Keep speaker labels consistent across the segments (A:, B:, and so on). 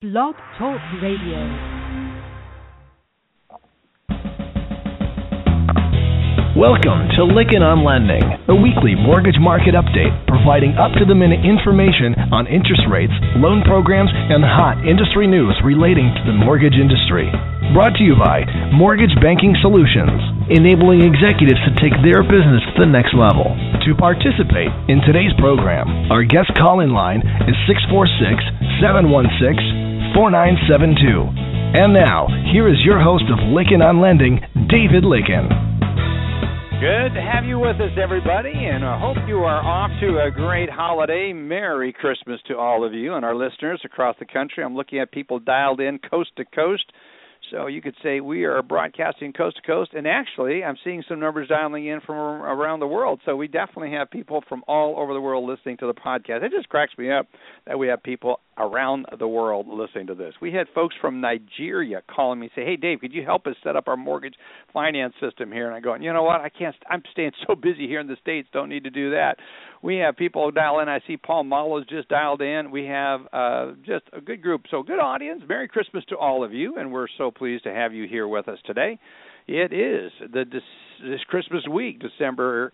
A: Blog Talk Radio.
B: Welcome to Lykken on Lending, a weekly mortgage market update providing up to the minute information on interest rates, loan programs, and hot industry news relating to the mortgage industry. Brought to you by Mortgage Banking Solutions, enabling executives to take their business to the next level. To participate in today's program, our guest call in line is 646 716 4972. And now, here is your host of Lykken on Lending, David Lykken.
C: Good to have you with us, everybody, and I hope you are off to a great holiday. Merry Christmas to all of you and our listeners across the country. I'm looking at people dialed in coast to coast. So you could say we are broadcasting coast to coast, and actually, I'm seeing some numbers dialing in from around the world. So we definitely have people from all over the world listening to the podcast. It just cracks me up that we have people around the world listening to this. We had folks from Nigeria calling me and say, "Hey Dave, could you help us set up our mortgage finance system here?" And I'm going, "You know what? I can't. I'm staying so busy here in the states. Don't need to do that." We have people dial in. I see Paul Muolo's just dialed in. We have uh, just a good group. So good audience. Merry Christmas to all of you, and we're so pleased to have you here with us today. It is the this Christmas week, December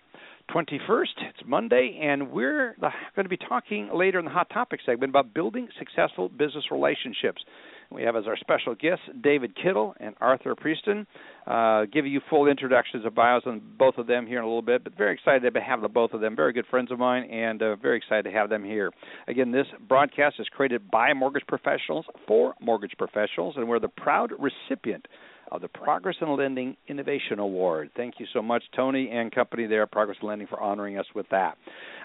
C: 21st. It's Monday, and we're going to be talking later in the Hot Topic segment about building successful business relationships. We have as our special guests David Kittle and Arthur Prieston. Uh, give you full introductions of bios on both of them here in a little bit, but very excited to have the both of them. Very good friends of mine, and uh, very excited to have them here. Again, this broadcast is created by mortgage professionals for mortgage professionals, and we're the proud recipient of the Progress in Lending Innovation Award. Thank you so much, Tony and company there, Progress in Lending, for honoring us with that.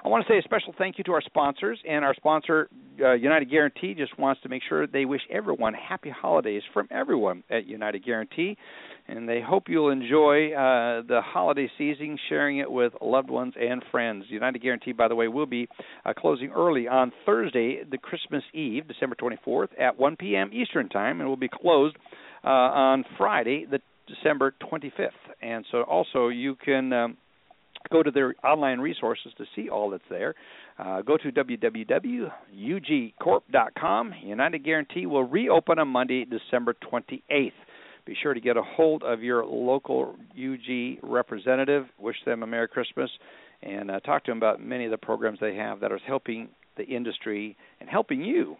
C: I want to say a special thank you to our sponsors, and our sponsor, uh, United Guaranty, just wants to make sure they wish everyone happy holidays from everyone at United Guaranty, and they hope you'll enjoy uh, the holiday season, sharing it with loved ones and friends. United Guaranty, by the way, will be uh, closing early on Thursday, the Christmas Eve, December 24th, at 1 p.m. Eastern Time, and will be closed uh, on Friday, the December 25th. And so also you can um, go to their online resources to see all that's there. Uh, go to www.ugcorp.com. United Guaranty will reopen on Monday, December 28th. Be sure to get a hold of your local UG representative. Wish them a Merry Christmas and uh, talk to them about many of the programs they have that are helping the industry and helping you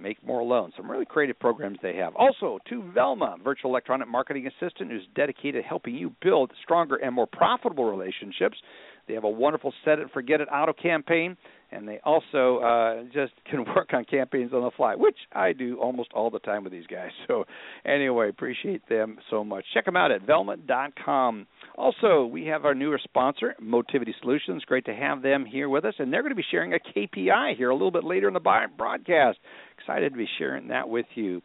C: make more loans. Some really creative programs they have. Also, to Velma, virtual electronic marketing assistant who's dedicated to helping you build stronger and more profitable relationships. They have a wonderful set it forget it auto campaign and they also uh, just can work on campaigns on the fly, which I do almost all the time with these guys. So, anyway, appreciate them so much. Check them out at velma.com. Also, we have our newer sponsor, Motivity Solutions. Great to have them here with us, and they're going to be sharing a KPI here a little bit later in the broadcast. Excited to be sharing that with you.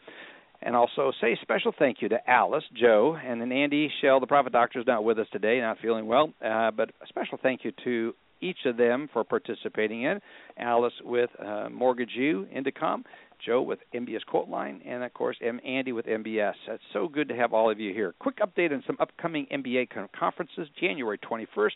C: And also say special thank you to Alice, Joe, and then Andy Shell, the Profit Doctor, is not with us today, not feeling well. Uh, but a special thank you to each of them for participating in. Alice with uh, Mortgage U, Indecomm, Joe with MBS Quoteline, and of course, M. Andy with MBS. It's so good to have all of you here. Quick update on some upcoming MBA conferences. January 21st,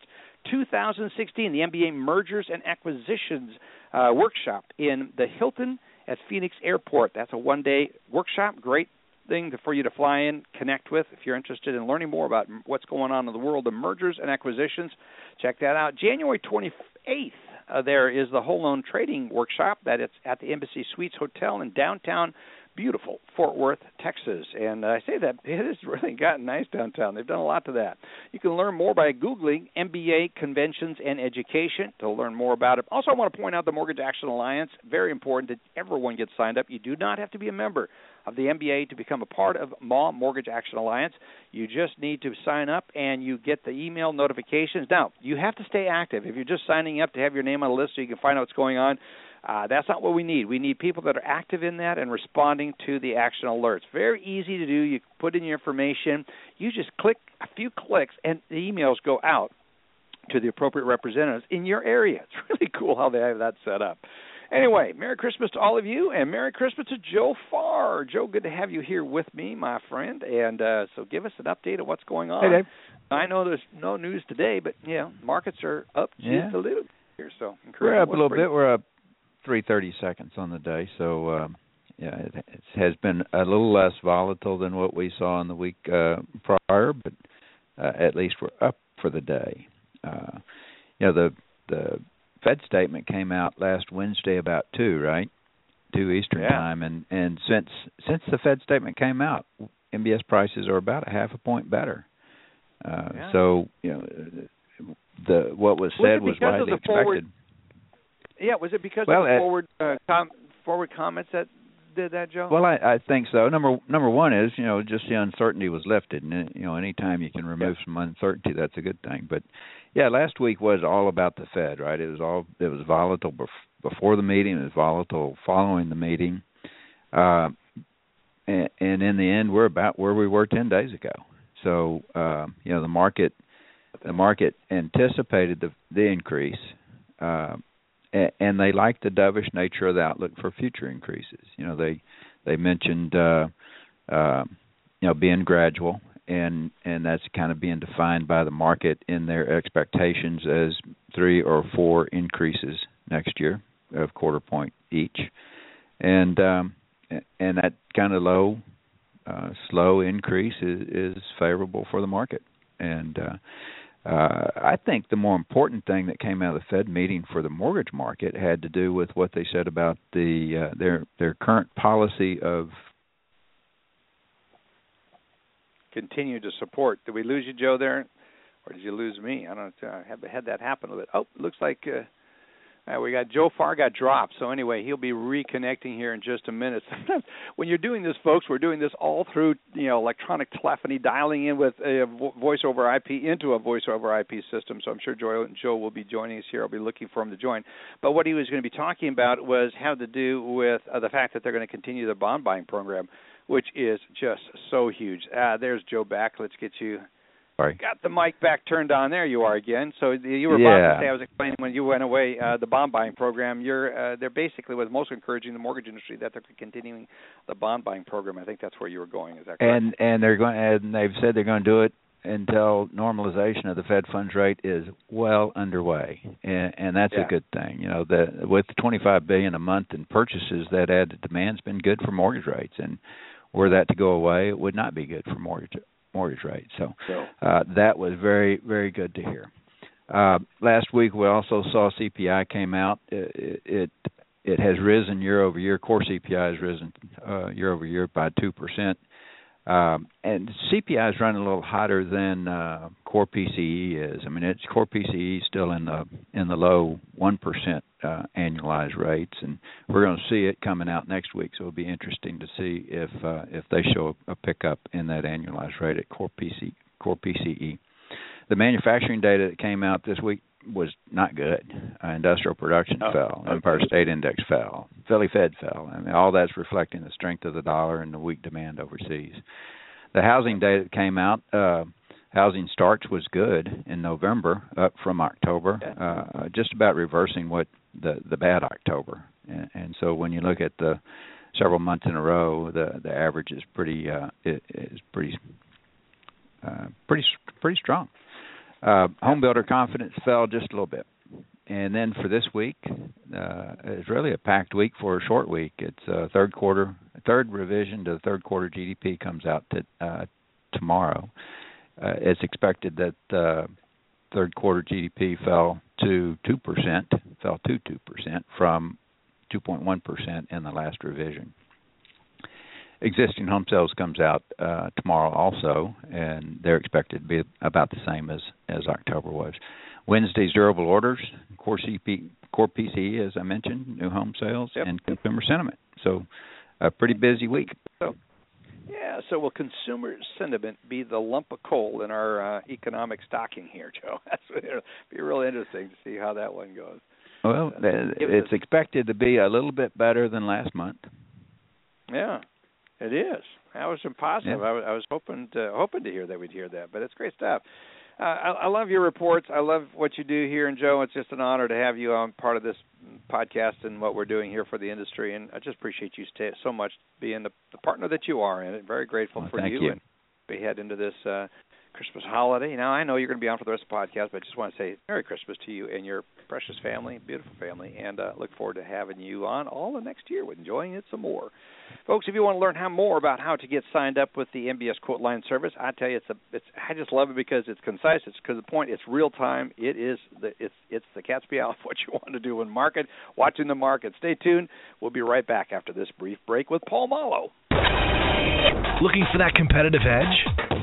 C: 2016, the MBA Mergers and Acquisitions uh, Workshop in the Hilton at Phoenix Airport. That's a one day workshop. Great thing for you to fly in, connect with if you're interested in learning more about what's going on in the world of mergers and acquisitions. Check that out. January 28th, uh, there is the whole loan trading workshop that it's at the Embassy Suites Hotel in downtown beautiful Fort Worth, Texas. And I say that it has really gotten nice downtown. They've done a lot to that. You can learn more by Googling MBA Conventions and Education to learn more about it. Also, I want to point out the Mortgage Action Alliance. Very important that everyone gets signed up. You do not have to be a member of the MBA to become a part of MAA Mortgage Action Alliance. You just need to sign up and you get the email notifications. Now, you have to stay active. If you're just signing up to have your name on a list so you can find out what's going on, uh, that's not what we need. We need people that are active in that and responding to the action alerts. Very easy to do. You put in your information. You just click a few clicks, and the emails go out to the appropriate representatives in your area. It's really cool how they have that set up. Anyway, Merry Christmas to all of you, and Merry Christmas to Joe Farr. Joe, good to have you here with me, my friend. And uh, so, give us an update of what's going on.
D: Hey, Dave.
C: I know there's no news today, but yeah, markets are up just
D: yeah.
C: a little here. So
D: we're up a little bit. We're up three thirty seconds on the day. So um, yeah, it, it has been a little less volatile than what we saw in the week uh, prior, but uh, at least we're up for the day. Uh, you know, the the Fed statement came out last Wednesday about two, right? Two Eastern
C: yeah.
D: time, and and since since the Fed statement came out, MBS prices are about a half a point better. Uh,
C: yeah.
D: So you know, the what was said
C: was,
D: was widely expected.
C: Forward, yeah, was it because
D: well,
C: of the forward uh, com- forward comments that did that, Joe?
D: Well, I, I think so. Number number one is you know just the uncertainty was lifted, and you know anytime you can remove
C: yeah.
D: some uncertainty, that's a good thing. But yeah, last week was all about the Fed, right? It was all it was volatile bef- before the meeting, it was volatile following the meeting, uh, and, and in the end, we're about where we were ten days ago. So uh, you know the market the market anticipated the the increase. Uh, and they like the dovish nature of the outlook for future increases. You know, they they mentioned uh, uh, you know being gradual, and and that's kind of being defined by the market in their expectations as three or four increases next year of quarter point each, and um, and that kind of low, uh, slow increase is, is favorable for the market, and uh, uh, I think the more important thing that came out of the Fed meeting for the mortgage market had to do with what they said about the uh, their their current policy of
C: continue to support. Did we lose you, Joe? There, or did you lose me? I don't know. I have had that happen a bit. Oh, looks like uh, uh, we got Joe Farr got dropped. So anyway, he'll be reconnecting here in just a minute. Sometimes when you're doing this, folks, we're doing this all through you know electronic telephony, dialing in with a voice over IP into a voice over IP system. So I'm sure Joe, Joe will be joining us here. I'll be looking for him to join. But what he was going to be talking about was how to do with uh, the fact that they're going to continue the bond buying program, which is just so huge. Uh, there's Joe back. Let's get you
D: Sorry.
C: Got the mic back turned on. There you are again. So you were
D: yeah.
C: about to say I was explaining when you went away uh, the bond buying program. You're uh, they're basically was most encouraging the mortgage industry that they're continuing the bond buying program. I think that's where you were going. Is that correct?
D: And and they're going and they've said they're going to do it until normalization of the Fed funds rate is well underway, and, and that's
C: yeah.
D: a good thing. You know, the with 25 billion a month in purchases, that added demand's been good for mortgage rates, and were that to go away, it would not be good for mortgage mortgage rate. So uh, that was very very good to hear. Uh, last week we also saw CPI came out. It it, it has risen year over year. Core CPI has risen uh, year over year by two percent. Um, and CPI is running a little hotter than uh, core PCE is. I mean, it's core PCE still in the in the low one percent uh, annualized rates, and we're going to see it coming out next week. So it'll be interesting to see if uh, if they show a pickup in that annualized rate at core PC core PCE. The manufacturing data that came out this week was not good. Uh, industrial production
C: oh,
D: fell.
C: okay.
D: Empire State Index fell. Philly Fed fell. I mean, all that's reflecting the strength of the dollar and the weak demand overseas. The housing data that came out, uh, housing starts was good in November, up from October, uh, just about reversing what the the bad October. And, and so when you look at the several months in a row, the the average is pretty uh, is pretty uh, pretty pretty strong. Uh, home builder confidence fell just a little bit. And then for this week, uh, it's really a packed week for a short week. It's uh, third quarter, third revision to the third quarter GDP comes out to, uh, tomorrow. Uh, it's expected that uh, third quarter GDP fell to two percent, fell to two percent from 2.1 percent in the last revision existing home sales comes out uh, tomorrow also, and they're expected to be about the same as as October was. Wednesday's durable orders, core CP, core PCE, as I mentioned, new home sales,
C: yep.
D: and consumer sentiment. So, a pretty busy week.
C: So, yeah. So, will consumer sentiment be the lump of coal in our uh, economic stocking here, Joe? That's it'll be real interesting to see how that one goes.
D: Well, uh, it's expected to be a little bit better than last month.
C: Yeah. It is. That was impossible.
D: Yeah.
C: I, was, I was hoping to hoping to hear that we'd hear that, but it's great stuff. Uh, I, I love your reports. I love what you do here, and Joe, it's just an honor to have you on part of this podcast and what we're doing here for the industry. And I just appreciate you stay, so much being the, the partner that you are in it. Very grateful
D: well,
C: for
D: thank
C: you,
D: you.
C: And we head into this uh, Christmas holiday. Now I know you're going to be on for the rest of the podcast, but I just want to say Merry Christmas to you and your precious family, beautiful family, and uh, look forward to having you on all the next year with enjoying it some more. Folks, if you want to learn how more about how to get signed up with the MBS Quoteline service, I tell you, it's a, it's, I just love it because it's concise. It's because the point. It's real time. It is the, it's, it's the cat's meow of what you want to do in market, watching the market. Stay tuned. We'll be right back after this brief break with Paul Muolo.
B: Looking for that competitive edge?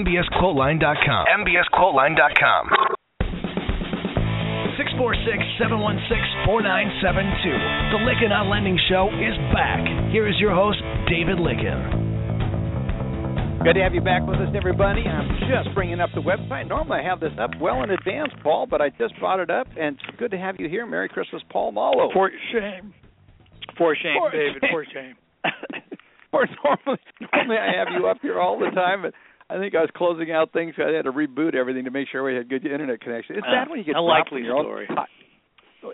B: mbsquoteline.com. mbsquoteline.com. 646-716-4972. The Lykken on Lending Show is back. Here is your host, David Lykken.
C: Good to have you back with us, everybody. I'm just bringing up the website. Normally I have this up well in advance, Paul, but I just brought it up, and it's good to have you here. Merry Christmas, Paul Muolo.
E: For shame. For shame,
C: For
E: David.
C: shame.
E: For shame.
C: or normally, normally I have you up here all the time, but I think I was closing out things. I had to reboot everything to make sure we had good internet connection. It's
E: Uh,
C: bad when you get
E: a likely
C: from your own-
E: story.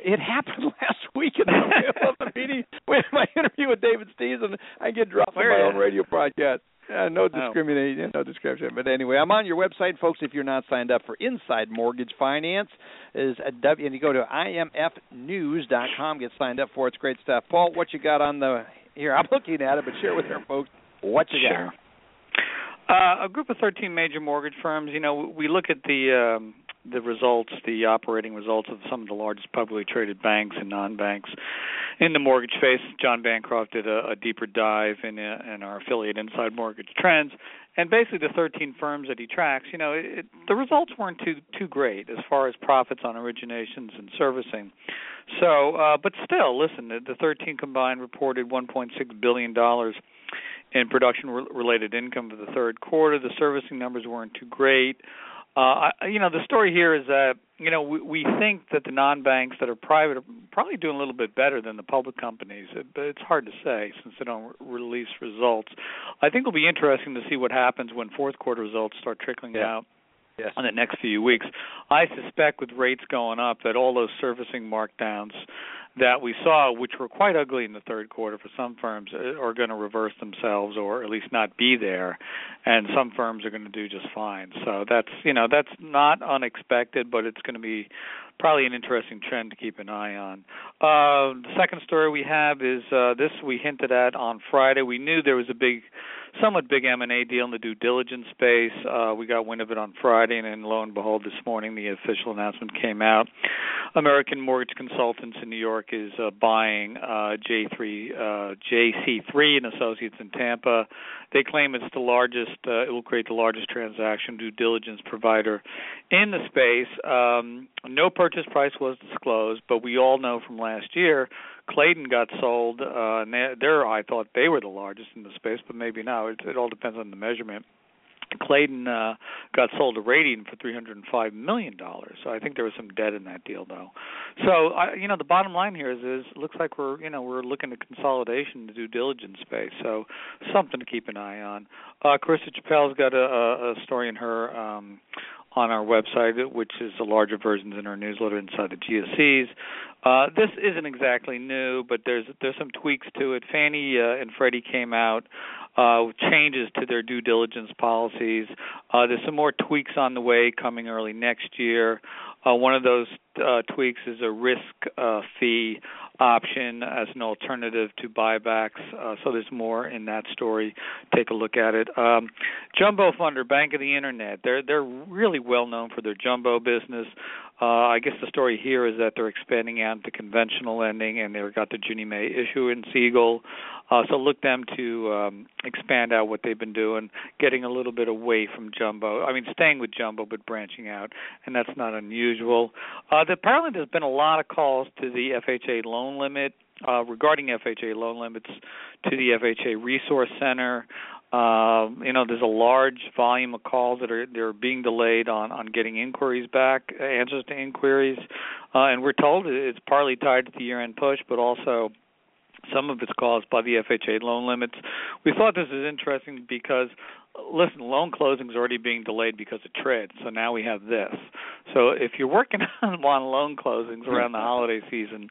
C: It happened last week in the middle of the meeting with my interview with David Stevens, and I get dropped from
E: Where
C: my own radio broadcast. Yeah, no
E: Oh.
C: discrimination, no description. But anyway, I'm on your website, folks. If you're not signed up for Inside Mortgage Finance, is a w, and you go to imfnews.com, get signed up for it. It's great stuff. Paul, what you got on the here? I'm looking at it, but share with our folks what you
E: Sure.
C: got.
E: Uh, a group of 13 major mortgage firms. You know, we look at the um, the results, the operating results of some of the largest publicly traded banks and non-banks in the mortgage space. John Bancroft did a, a deeper dive in, uh, in our affiliate Inside Mortgage Trends, and basically the 13 firms that he tracks. You know, it, the results weren't too too great as far as profits on originations and servicing. So, uh, but still, listen, the, the 13 combined reported 1.6 billion dollars in production re- related income for the third quarter. The servicing numbers weren't too great. Uh, I, you know, the story here is that you know we, we think that the non-banks that are private are probably doing a little bit better than the public companies, uh, but it's hard to say since they don't re- release results. I think it'll be interesting to see what happens when fourth quarter results start trickling
C: Yeah.
E: out
C: Yes.
E: in the next few weeks. I suspect with rates going up that all those servicing markdowns that we saw, which were quite ugly in the third quarter for some firms, uh, are going to reverse themselves or at least not be there, and some firms are going to do just fine. So that's you know that's not unexpected, but it's going to be probably an interesting trend to keep an eye on. Uh, the second story we have is uh, this we hinted at on Friday. We knew there was a big somewhat big M&A deal in the due diligence space. Uh, we got wind of it on Friday, and then lo and behold, this morning the official announcement came out. American Mortgage Consultants in New York is uh, buying uh, J3, uh, JC3 and Associates in Tampa. They claim it's the largest. Uh, it will create the largest transaction due diligence provider in the space. Um, no purchase price was disclosed, but we all know from last year Clayton got sold. Uh, they're, I thought they were the largest in the space, but maybe now. It, it all depends on the measurement. Clayton uh, got sold to Radian for 305 million dollars. So I think there was some debt in that deal, though. So I, you know, the bottom line here is, is it looks like we're, you know, we're looking at consolidation in the due diligence space. So something to keep an eye on. Uh, Carissa Chappelle's got a, a, a story in her um, on our website, which is the larger versions in our newsletter inside the GSEs. Uh, this isn't exactly new, but there's there's some tweaks to it. Fannie uh, and Freddie came out uh, with changes to their due diligence policies. Uh, there's some more tweaks on the way coming early next year. Uh, one of those uh, tweaks is a risk uh, fee option as an alternative to buybacks. Uh, so there's more in that story. Take a look at it. Um, Jumbo Funder, Bank of the Internet. They're they're really well known for their jumbo business. Uh, I guess the story here is that they're expanding out to conventional lending, and they've got the Ginnie Mae issue in Siegel. Uh, so look them to um, expand out what they've been doing, getting a little bit away from jumbo. I mean, staying with jumbo but branching out, and that's not unusual. Uh, the, apparently, there's been a lot of calls to the FHA loan limit uh, regarding FHA loan limits to the FHA Resource Center. Um, you know, there's a large volume of calls that are they're being delayed on on getting inquiries back, answers to inquiries, uh, and we're told it's partly tied to the year-end push, but also some of it's caused by the FHA loan limits. We thought this is interesting because listen, loan closings are already being delayed because of TRID. So now we have this. So if you're working on loan closings around the holiday season,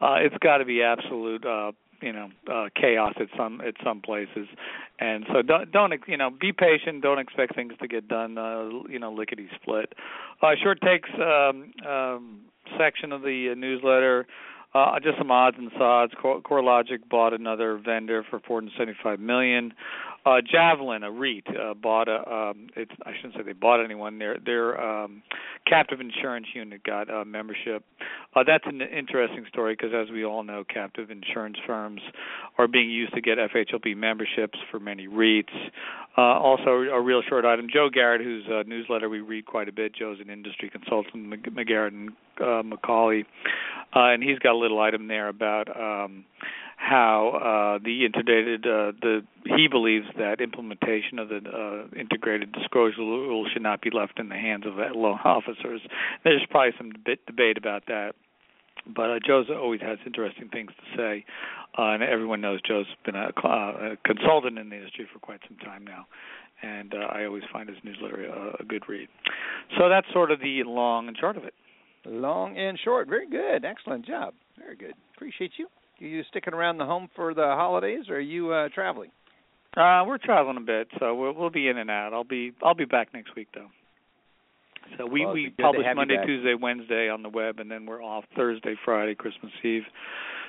E: uh, it's got to be absolute, uh, you know, uh, chaos at some at some places. And so don't don't you know be patient. Don't expect things to get done, uh, you know, lickety split. Uh, short takes um, um, section of the uh, newsletter. Uh, just some odds and sods. CoreLogic bought another vendor for 475 million. Uh, Javelin, a REIT, uh, bought a. Um, it's I shouldn't say they bought anyone. Their their um, captive insurance unit got a membership. Uh, that's an interesting story because, as we all know, captive insurance firms are being used to get FHLB memberships for many REITs. Uh, also, a real short item. Joe Garrett, whose uh, newsletter we read quite a bit. Joe's an industry consultant, McGarrett and uh, McAuley, uh, and he's got a little item there about. Um, how uh, the integrated uh, the he believes that implementation of the uh, integrated disclosure rule should not be left in the hands of loan officers. There's probably some debate, debate about that, but uh, Joe's always has interesting things to say, uh, and everyone knows Joe's been a, uh, a consultant in the industry for quite some time now. And uh, I always find his newsletter a good read. So that's sort of the long and short of it.
C: Long and short. Very good. Excellent job. Very good. Appreciate you. Are you sticking around the home for the holidays, or are you uh, traveling?
E: Uh, we're traveling a bit, so we'll we'll be in and out. I'll be I'll be back next week though. So we
C: well,
E: we publish Monday, Tuesday, Wednesday on the web, and then we're off Thursday, Friday, Christmas Eve,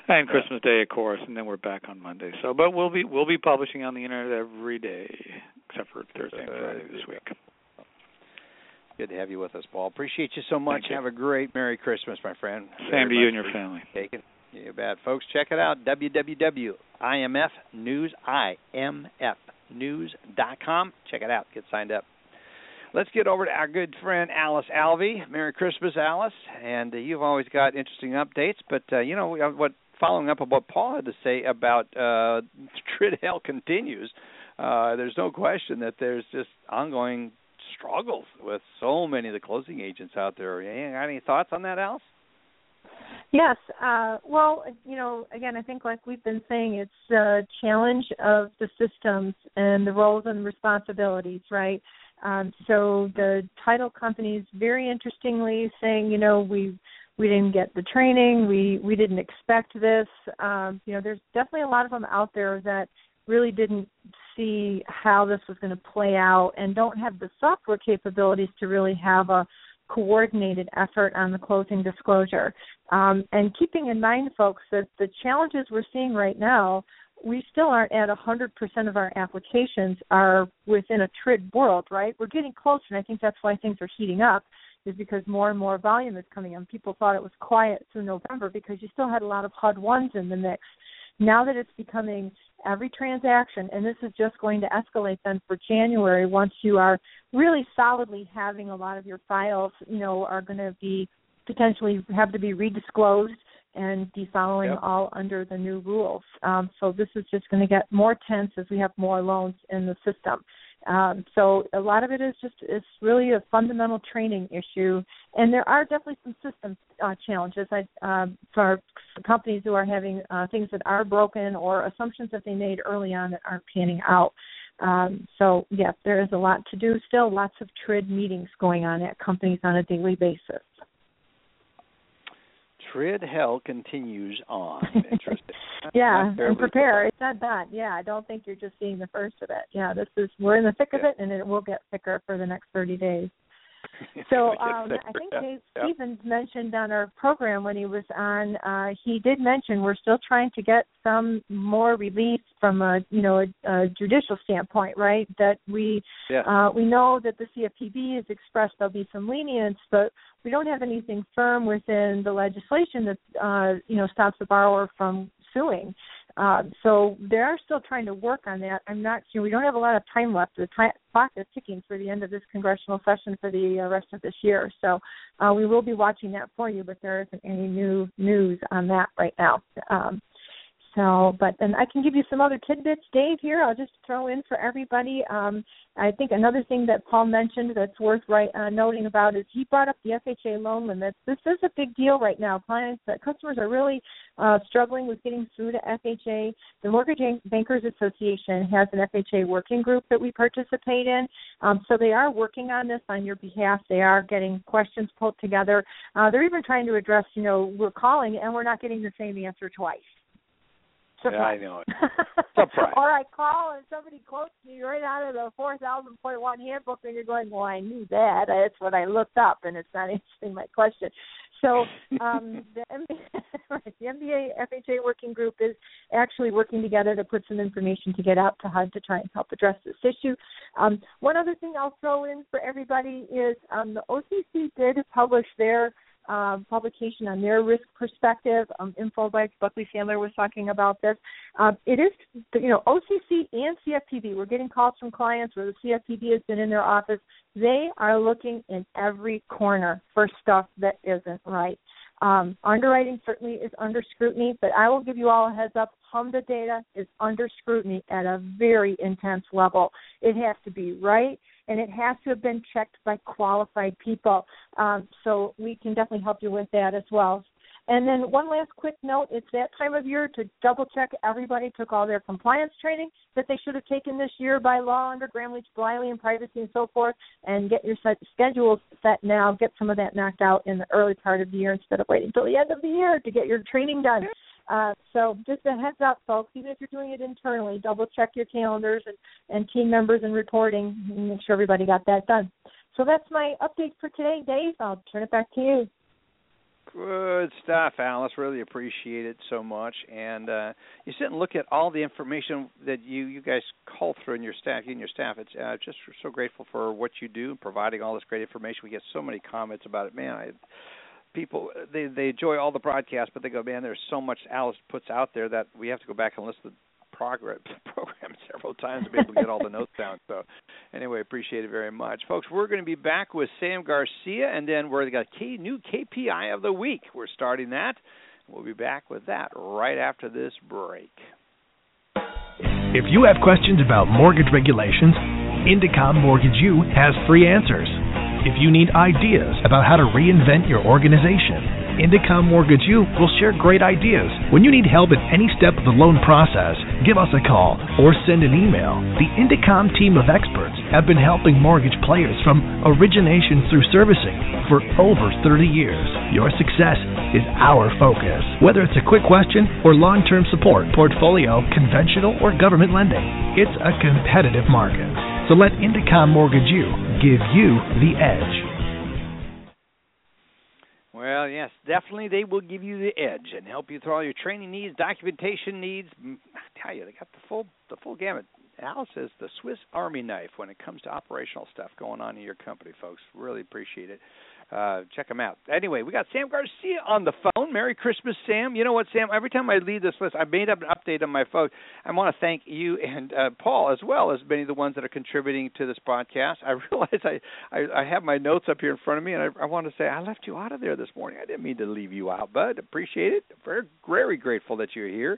E: and yeah. Christmas Day, of course, and then we're back on Monday. So, but we'll be we'll be publishing on the internet every day, except for Thursday and Friday this week.
C: Good to have you with us, Paul. Appreciate you so much.
E: You.
C: Have a great Merry Christmas, my friend.
E: Same to you and your family.
C: Taking you bet, folks. Check it out. www.imfnews.com. Check it out. Get signed up. Let's get over to our good friend Alice Alvey. Merry Christmas, Alice. And uh, you've always got interesting updates. But uh, you know what? Following up on what Paul had to say about uh, TRID hell continues. Uh, there's no question that there's just ongoing struggles with so many of the closing agents out there. You got any thoughts on that, Alice?
F: Yes. Uh, well, you know, again, I think like we've been saying, it's a challenge of the systems and the roles and responsibilities, right? Um, so the title companies, very interestingly, saying, you know, we we didn't get the training, we we didn't expect this. Um, you know, there's definitely a lot of them out there that really didn't see how this was going to play out and don't have the software capabilities to really have a coordinated effort on the closing disclosure. Um, and keeping in mind, folks, that the challenges we're seeing right now, we still aren't at 100% of our applications are within a TRID world, right? We're getting closer, and I think that's why things are heating up, is because more and more volume is coming in. People thought it was quiet through November because you still had a lot of HUD ones in the mix. Now that it's becoming every transaction, and this is just going to escalate then for January once you are really solidly having a lot of your files, you know, are going to be potentially have to be redisclosed and be following
C: yep.
F: all under the new rules. Um, so this is just going to get more tense as we have more loans in the system. Um, so a lot of it is just it's really a fundamental training issue, and there are definitely some system uh, challenges I, um, for companies who are having uh, things that are broken or assumptions that they made early on that aren't panning out. Um, so yes, there is a lot to do still. Lots of TRID meetings going on at companies on a daily basis.
C: TRID hell continues on. Interesting.
F: yeah, and prepare. It said that. Yeah, I don't think you're just seeing the first of it. Yeah, this is we're in the thick of it, and it will get thicker for the next 30 days. So um, I think Dave yeah. Stevens mentioned on our program when he was on, uh, he did mention we're still trying to get some more relief from a you know a, a judicial standpoint, right? That we
C: yeah.
F: uh, we know that the CFPB has expressed there'll be some lenience, but we don't have anything firm within the legislation that uh, you know stops the borrower from suing. Uh, so they are still trying to work on that. I'm not sure. We don't have a lot of time left. The time, clock is ticking for the end of this congressional session for the uh, rest of this year. So uh, we will be watching that for you, but there isn't any new news on that right now. Um, So, but and I can give you some other tidbits, Dave. Here, I'll just throw in for everybody. Um, I think another thing that Paul mentioned that's worth right, uh, noting about is he brought up the FHA loan limits. This is a big deal right now. Clients, uh, customers are really uh, struggling with getting through to FHA. The Mortgage Bankers Association has an FHA working group that we participate in, um, so they are working on this on your behalf. They are getting questions pulled together. Uh, they're even trying to address, you know, we're calling and we're not getting the same answer twice.
C: Surprise. Yeah, I know it. Surprise.
F: or I call and somebody quotes me right out of the 4000.1 handbook, and you're going, well, I knew that. That's what I looked up, and it's not answering my question. So um, the, MBA, the MBA FHA working group is actually working together to put some information to get out to HUD to try and help address this issue. Um, one other thing I'll throw in for everybody is um, the OCC did publish their uh, publication on their risk perspective. Um, Info by Buckley Sandler was talking about this. Uh, it is, you know, OCC and CFPB. We're getting calls from clients where the CFPB has been in their office. They are looking in every corner for stuff that isn't right. Um, underwriting certainly is under scrutiny, but I will give you all a heads up. HMDA data is under scrutiny at a very intense level. It has to be right and it has to have been checked by qualified people. Um, so we can definitely help you with that as well. And then one last quick note, it's that time of year to double check everybody took all their compliance training that they should have taken this year by law under Gramm-Leach, Bliley, and privacy and so forth, and get your set, schedules set now. Get some of that knocked out in the early part of the year instead of waiting until the end of the year to get your training done. Uh, so just a heads up, folks. Even if you're doing it internally, double check your calendars and, and team members and reporting, and make sure everybody got that done. So that's my update for today, Dave. I'll turn it back to you.
C: Good stuff, Alice. Really appreciate it so much. And uh, you sit and look at all the information that you you guys call through and your staff, you and your staff. It's uh, just so grateful for what you do, and providing all this great information. We get so many comments about it. Man, I people they they enjoy all the broadcasts, but they go, man, there's so much Alice puts out there that we have to go back and listen to the progress program several times to be able to get all the notes down. So anyway, appreciate it very much, folks. We're going to be back with Sam Garcia, and then we're got K new KPI of the week. We're starting that. We'll be back with that right after this break.
B: If you have questions about mortgage regulations, Indecomm Mortgage U has free answers. If you need ideas about how to reinvent your organization, Indecomm Mortgage U will share great ideas. When you need help at any step of the loan process, give us a call or send an email. The Indecomm team of experts have been helping mortgage players from origination through servicing for over 30 years. Your success is our focus. Whether it's a quick question or long term support, portfolio, conventional, or government lending, it's a competitive market. So let Indecomm Mortgage U give you the edge.
C: Well, yes, definitely they will give you the edge and help you through all your training needs, documentation needs. Mm, I tell you, they got the full the full gamut. Alice is the Swiss Army knife when it comes to operational stuff going on in your company, folks. Really appreciate it uh, check them out. Anyway, we got Sam Garcia on the phone. Merry Christmas, Sam. You know what, Sam? Every time I lead this list, I made up an update on my phone. I want to thank you and uh, Paul as well as many of the ones that are contributing to this podcast. I realize I, I, I have my notes up here in front of me, and I, I want to say I left you out of there this morning. I didn't mean to leave you out, but appreciate it. Very, very grateful that you're here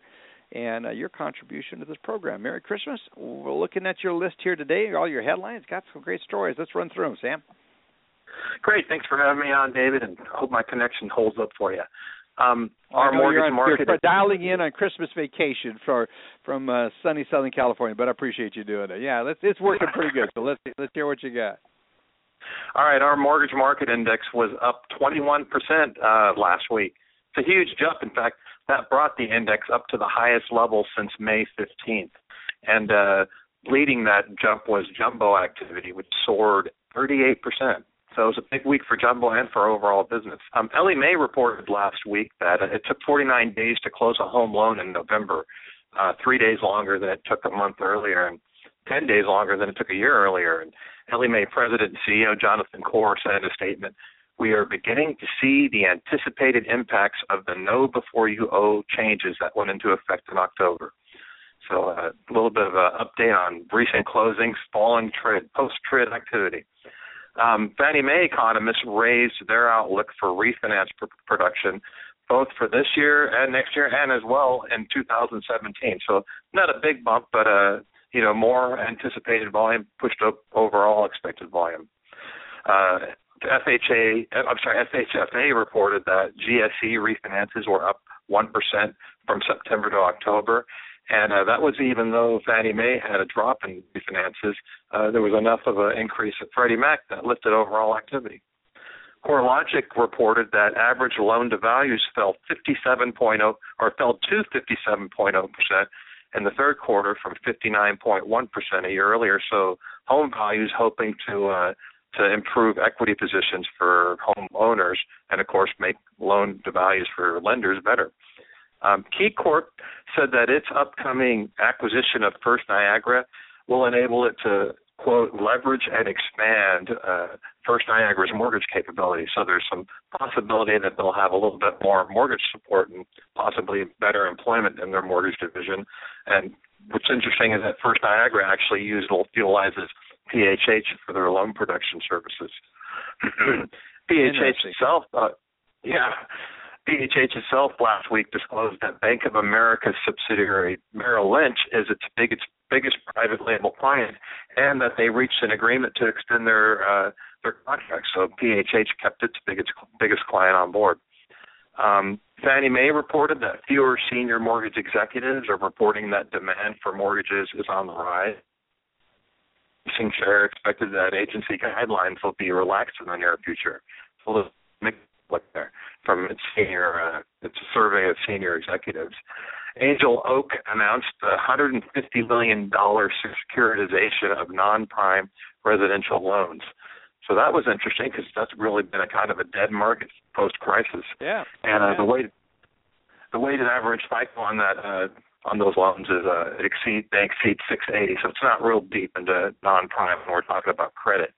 C: and uh, your contribution to this program. Merry Christmas. We're looking at your list here today, all your headlines. Got some great stories. Let's run through them, Sam.
G: Great. Thanks for having me on, David, and hope my connection holds up for you. Um, our mortgage
C: on,
G: market.
C: You're dialing in on Christmas vacation for from uh, sunny Southern California, but I appreciate you doing it. Yeah, let's, it's working pretty good. So let's let's hear what you got.
G: All right, our mortgage market index was up 21% uh, last week. It's a huge jump. In fact, that brought the index up to the highest level since May 15th. And uh, leading that jump was jumbo activity, which soared 38%. So it was a big week for jumbo and for overall business. Um, Ellie Mae reported last week that it took 49 days to close a home loan in November, uh, three days longer than it took a month earlier, and 10 days longer than it took a year earlier. And Ellie Mae President and CEO Jonathan Corr said in a statement, we are beginning to see the anticipated impacts of the know before you owe changes that went into effect in October. So uh, a little bit of an update on recent closings, falling trade, post-trade activity. Um, Fannie Mae economists raised their outlook for refinance pr- production both for this year and next year, and as well in 2017. So not a big bump, but a you know more anticipated volume pushed up overall expected volume. Uh, FHA, I'm sorry, FHFA reported that GSE refinances were up one percent from September to October, and uh, that was even though Fannie Mae had a drop in refinances. Uh, there was enough of an increase at Freddie Mac that lifted overall activity. CoreLogic reported that average loan to values fell 57.0 or fell to 57.0 percent in the third quarter from 59.1 percent a year earlier. So home values hoping to uh, to improve equity positions for home owners and of course make loan to values for lenders better. Um, KeyCorp said that its upcoming acquisition of First Niagara will enable it to quote leverage and expand uh, First Niagara's mortgage capability. So there's some possibility that they'll have a little bit more mortgage support and possibly better employment in their mortgage division. And what's interesting is that First Niagara actually used, utilizes PHH for their loan production services. PHH itself, uh, yeah, PHH itself last week disclosed that Bank of America's subsidiary Merrill Lynch is its biggest biggest private label client, and that they reached an agreement to extend their uh, their contract. So PHH kept its biggest biggest client on board. Um, Fannie Mae reported that fewer senior mortgage executives are reporting that demand for mortgages is on the rise. Share expected that agency guidelines will be relaxed in the near future. So look there from its senior uh, its survey of senior executives. Angel Oak announced a $150 million securitization of non-prime residential loans. So that was interesting because that's really been a kind of a dead market post-crisis.
C: Yeah.
G: And uh,
C: yeah.
G: the way the weighted average FICO on that uh, on those loans is uh, it exceed they exceed 680, so it's not real deep into non-prime when we're talking about credit.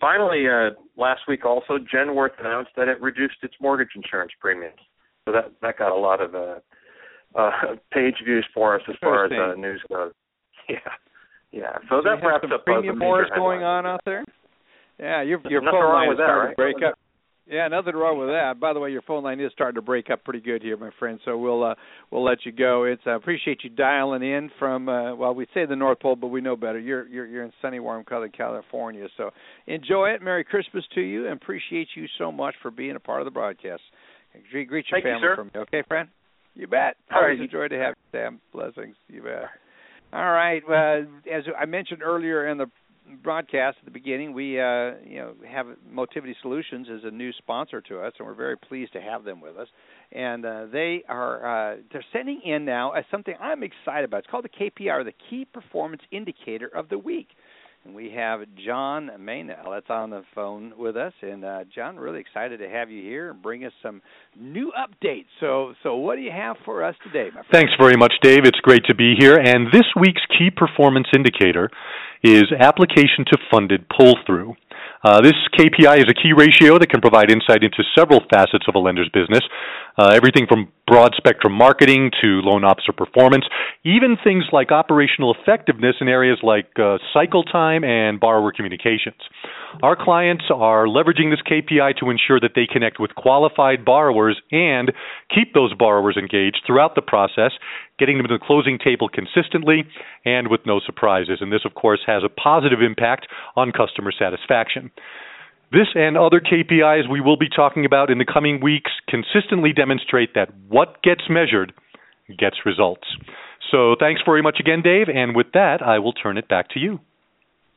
G: Finally, uh, last week also, Genworth announced that it reduced its mortgage insurance premiums. So that that got a lot of uh, uh, page views for us as far as uh, news goes. Yeah, yeah. So,
C: so
G: that wraps up
C: premium
G: uh,
C: wars going on out there. Yeah, your your
G: Nothing wrong with that, right?
C: break up. Yeah, nothing wrong with that. By the way, your phone line is starting to break up pretty good here, my friend. So we'll uh, we'll let you go. It's uh, appreciate you dialing in from uh, well, we say the North Pole, but we know better. You're you're you're in sunny, warm, Southern California. So enjoy it. Merry Christmas to you, and appreciate you so much for being a part of the broadcast. Greet, greet your
G: Thank
C: family
G: sir.
C: from me, okay, friend? You bet.
G: All
C: Always
G: right.
C: enjoy to have you, Sam. Blessings. You bet. All right. Uh, as I mentioned earlier in the broadcast at the beginning, we uh, you know have Motivity Solutions as a new sponsor to us, and we're very pleased to have them with us. And uh, they are uh, they're sending in now something I'm excited about. It's called the KPI, or the Key Performance Indicator of the Week. And we have John Maynell that's on the phone with us. And uh, John, really excited to have you here and bring us some new updates. So, so what do you have for us today?
H: Thanks very much, Dave. It's great to be here. And this week's key performance indicator is application to funded pull through. Uh, this KPI is a key ratio that can provide insight into several facets of a lender's business, uh, everything from broad spectrum marketing to loan officer performance, even things like operational effectiveness in areas like uh, cycle time and borrower communications. Our clients are leveraging this KPI to ensure that they connect with qualified borrowers and keep those borrowers engaged throughout the process, getting them to the closing table consistently and with no surprises. And this, of course, has a positive impact on customer satisfaction. This and other KPIs we will be talking about in the coming weeks consistently demonstrate that what gets measured gets results. So thanks very much again, Dave. And with that, I will turn it back to you.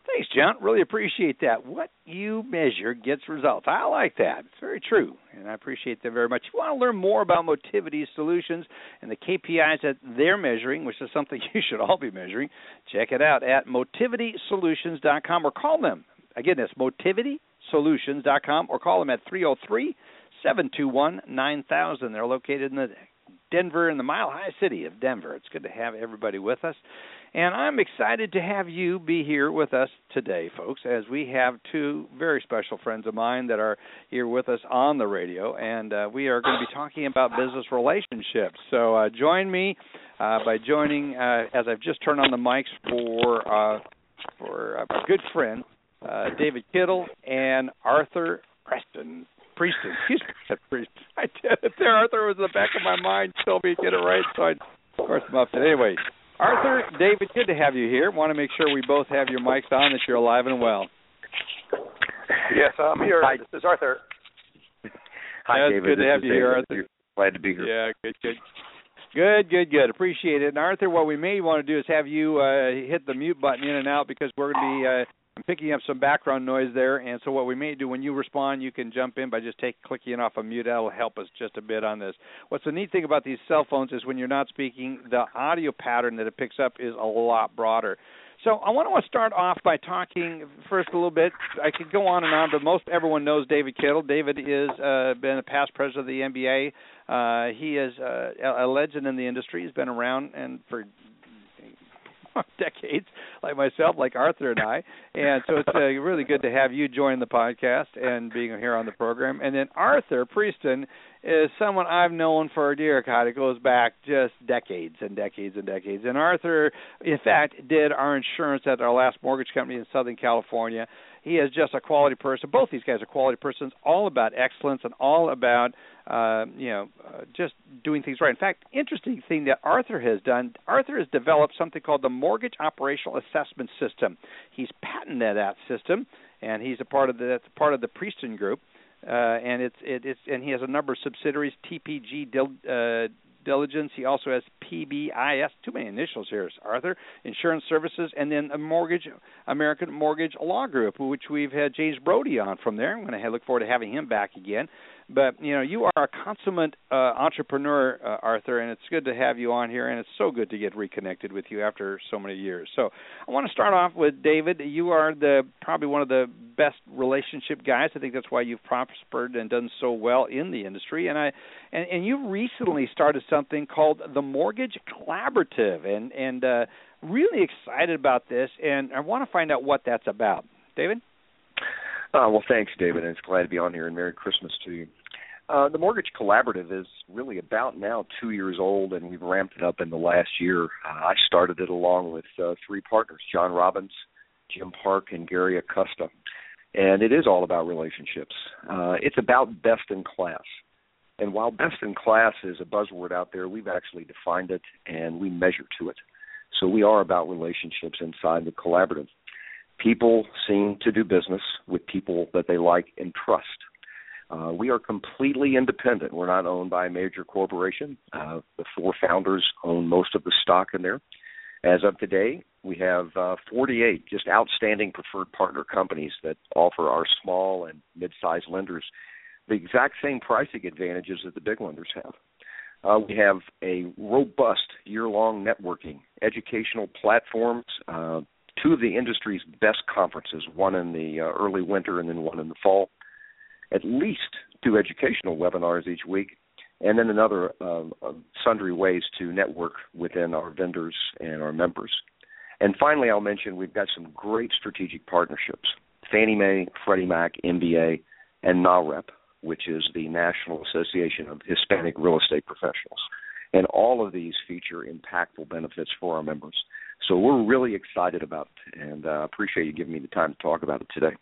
C: Thanks, John. Really appreciate that. What you measure gets results. I like that. It's very true, and I appreciate that very much. If you want to learn more about Motivity Solutions and the KPIs that they're measuring, which is something you should all be measuring, check it out at motivitysolutions.com or call them. Again, that's motivitysolutions.com or call them at 303 721 9000. They're located in the Denver, in the Mile High City of Denver. It's good to have everybody with us. And I'm excited to have you be here with us today, folks, as we have two very special friends of mine that are here with us on the radio. And uh, we are going to be talking about business relationships. So uh, join me uh, by joining, uh, as I've just turned on the mics for, uh, for our good friend, uh, David Kittle and Arthur Preston. Prieston. Excuse me, Prieston. I did it there. Arthur was in the back of my mind. Told me to get it right, so I, of course, muffed it. Anyway, Arthur, David, good to have you here. Want to make sure we both have your mics on, that you're alive and well.
I: Yes, I'm here. Hi. This is Arthur.
J: Hi,
C: yeah,
J: David.
C: Good to
J: this
C: have you
J: David.
C: here, Arthur.
J: Glad to be here.
C: Yeah, good, good. Good, good, good. Appreciate it. And Arthur, what we may want to do is have you uh, hit the mute button in and out because we're going to be uh, I'm picking up some background noise there. And so what we may do when you respond, you can jump in by just take clicking off a mute. That'll help us just a bit on this. What's the neat thing about these cell phones is when you're not speaking, the audio pattern that it picks up is a lot broader. So I want to start off by talking first a little bit. I could go on and on, but most everyone knows David Kittle. David is uh, been a past president of the MBA. Uh, he is uh, a legend in the industry. He's been around and for decades, like myself, like Arthur and I. And so it's uh, really good to have you join the podcast and being here on the program. And then Arthur Prieston is someone I've known for a dear God, it goes back just decades and decades and decades. And Arthur, in fact, did our insurance at our last mortgage company in Southern California. He is just a quality person. Both these guys are quality persons, all about excellence and all about uh, you know uh, just doing things right. In fact, interesting thing that Arthur has done. Arthur has developed something called the Mortgage Operational Assessment System. He's patented that system, and he's a part of the that's part of the Prieston Group uh, and it's it, it's and he has a number of subsidiaries, TPG uh, Diligence. He also has PBIS. Too many initials here, Arthur. Insurance Services, and then a mortgage American Mortgage Law Group, which we've had James Brody on from there. I'm going to look forward to having him back again. But you know, you are a consummate uh, entrepreneur, uh, Arthur, and it's good to have you on here. And it's so good to get reconnected with you after so many years. So I want to start off with David. You are the probably one of the best relationship guys. I think that's why you've prospered and done so well in the industry. And I and, and you recently started something called the Mortgage Collaborative, and and uh, really excited about this. And I want to find out what that's about, David.
J: Uh, well, thanks, David, and it's glad to be on here. And Merry Christmas to you. Uh, the Mortgage Collaborative is really about now two years old, and we've ramped it up in the last year. Uh, I started it along with uh, three partners: John Robbins, Jim Park, and Gary Acosta. And it is all about relationships. Uh, it's about best in class. And while best in class is a buzzword out there, we've actually defined it and we measure to it. So we are about relationships inside the collaborative. People seem to do business with people that they like and trust. Uh, we are completely independent. We're not owned by a major corporation. Uh, the four founders own most of the stock in there. As of today, we have uh, 48 just outstanding preferred partner companies that offer our small and mid-sized lenders the exact same pricing advantages that the big lenders have. Uh, we have a robust year-long networking, educational platforms, uh, two of the industry's best conferences, one in the uh, early winter and then one in the fall, at least two educational webinars each week, and then another uh, sundry ways to network within our vendors and our members. And finally, I'll mention we've got some great strategic partnerships Fannie Mae, Freddie Mac, MBA, and NAHREP, which is the National Association of Hispanic Real Estate Professionals. And all of these feature impactful benefits for our members. So we're really excited about it, and uh, appreciate you giving me the time to talk about it today.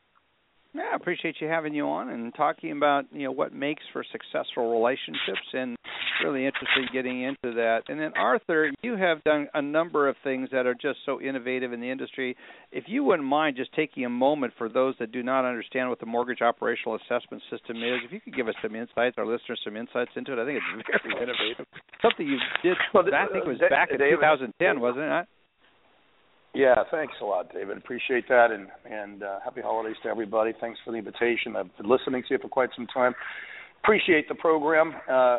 C: Yeah, I appreciate you having you on and talking about you know what makes for successful relationships, and really interested getting into that. And then Arthur, you have done a number of things that are just so innovative in the industry. If you wouldn't mind just taking a moment for those that do not understand what the mortgage operational assessment system is, if you could give us some insights, our listeners some insights into it. I think it's very innovative. Something you did, well, I think it was back in 2010, wasn't it?
I: Yeah, thanks a lot, David. Appreciate that, and and uh, happy holidays to everybody. Thanks for the invitation. I've been listening to you for quite some time. Appreciate the program. Uh,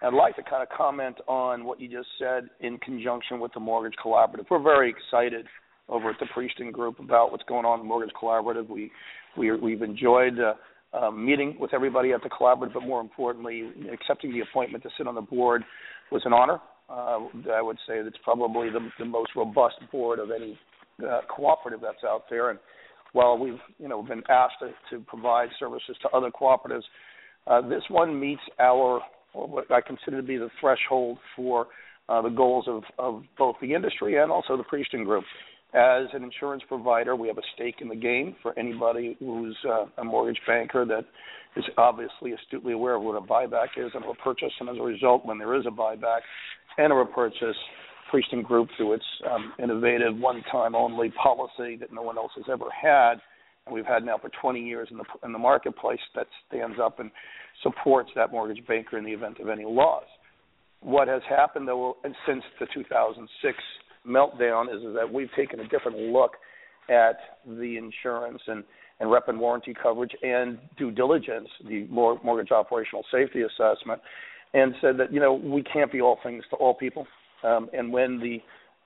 I: I'd like to kind of comment on what you just said in conjunction with the Mortgage Collaborative. We're very excited over at the Prieston Group about what's going on in the Mortgage Collaborative. We, we we've enjoyed uh, uh, meeting with everybody at the collaborative, but more importantly, accepting the appointment to sit on the board was an honor. Uh, I would say that's probably the, the most robust board of any uh, cooperative that's out there. And while we've you know been asked to, to provide services to other cooperatives, uh, this one meets our what I consider to be the threshold for uh, the goals of, of both the industry and also the Prieston Group. as an insurance provider, we have a stake in the game for anybody who's uh, a mortgage banker that is obviously astutely aware of what a buyback is and a purchase, And as a result, when there is a buyback and a repurchase, Prieston Group, through its um, innovative one-time only policy that no one else has ever had, and we've had now for 20 years in the in the marketplace, that stands up and supports that mortgage banker in the event of any loss. What has happened though and since the 2006 meltdown is, is that we've taken a different look at the insurance and and rep and warranty coverage and due diligence, the mortgage operational safety assessment, and said that you know we can't be all things to all people. Um, and when the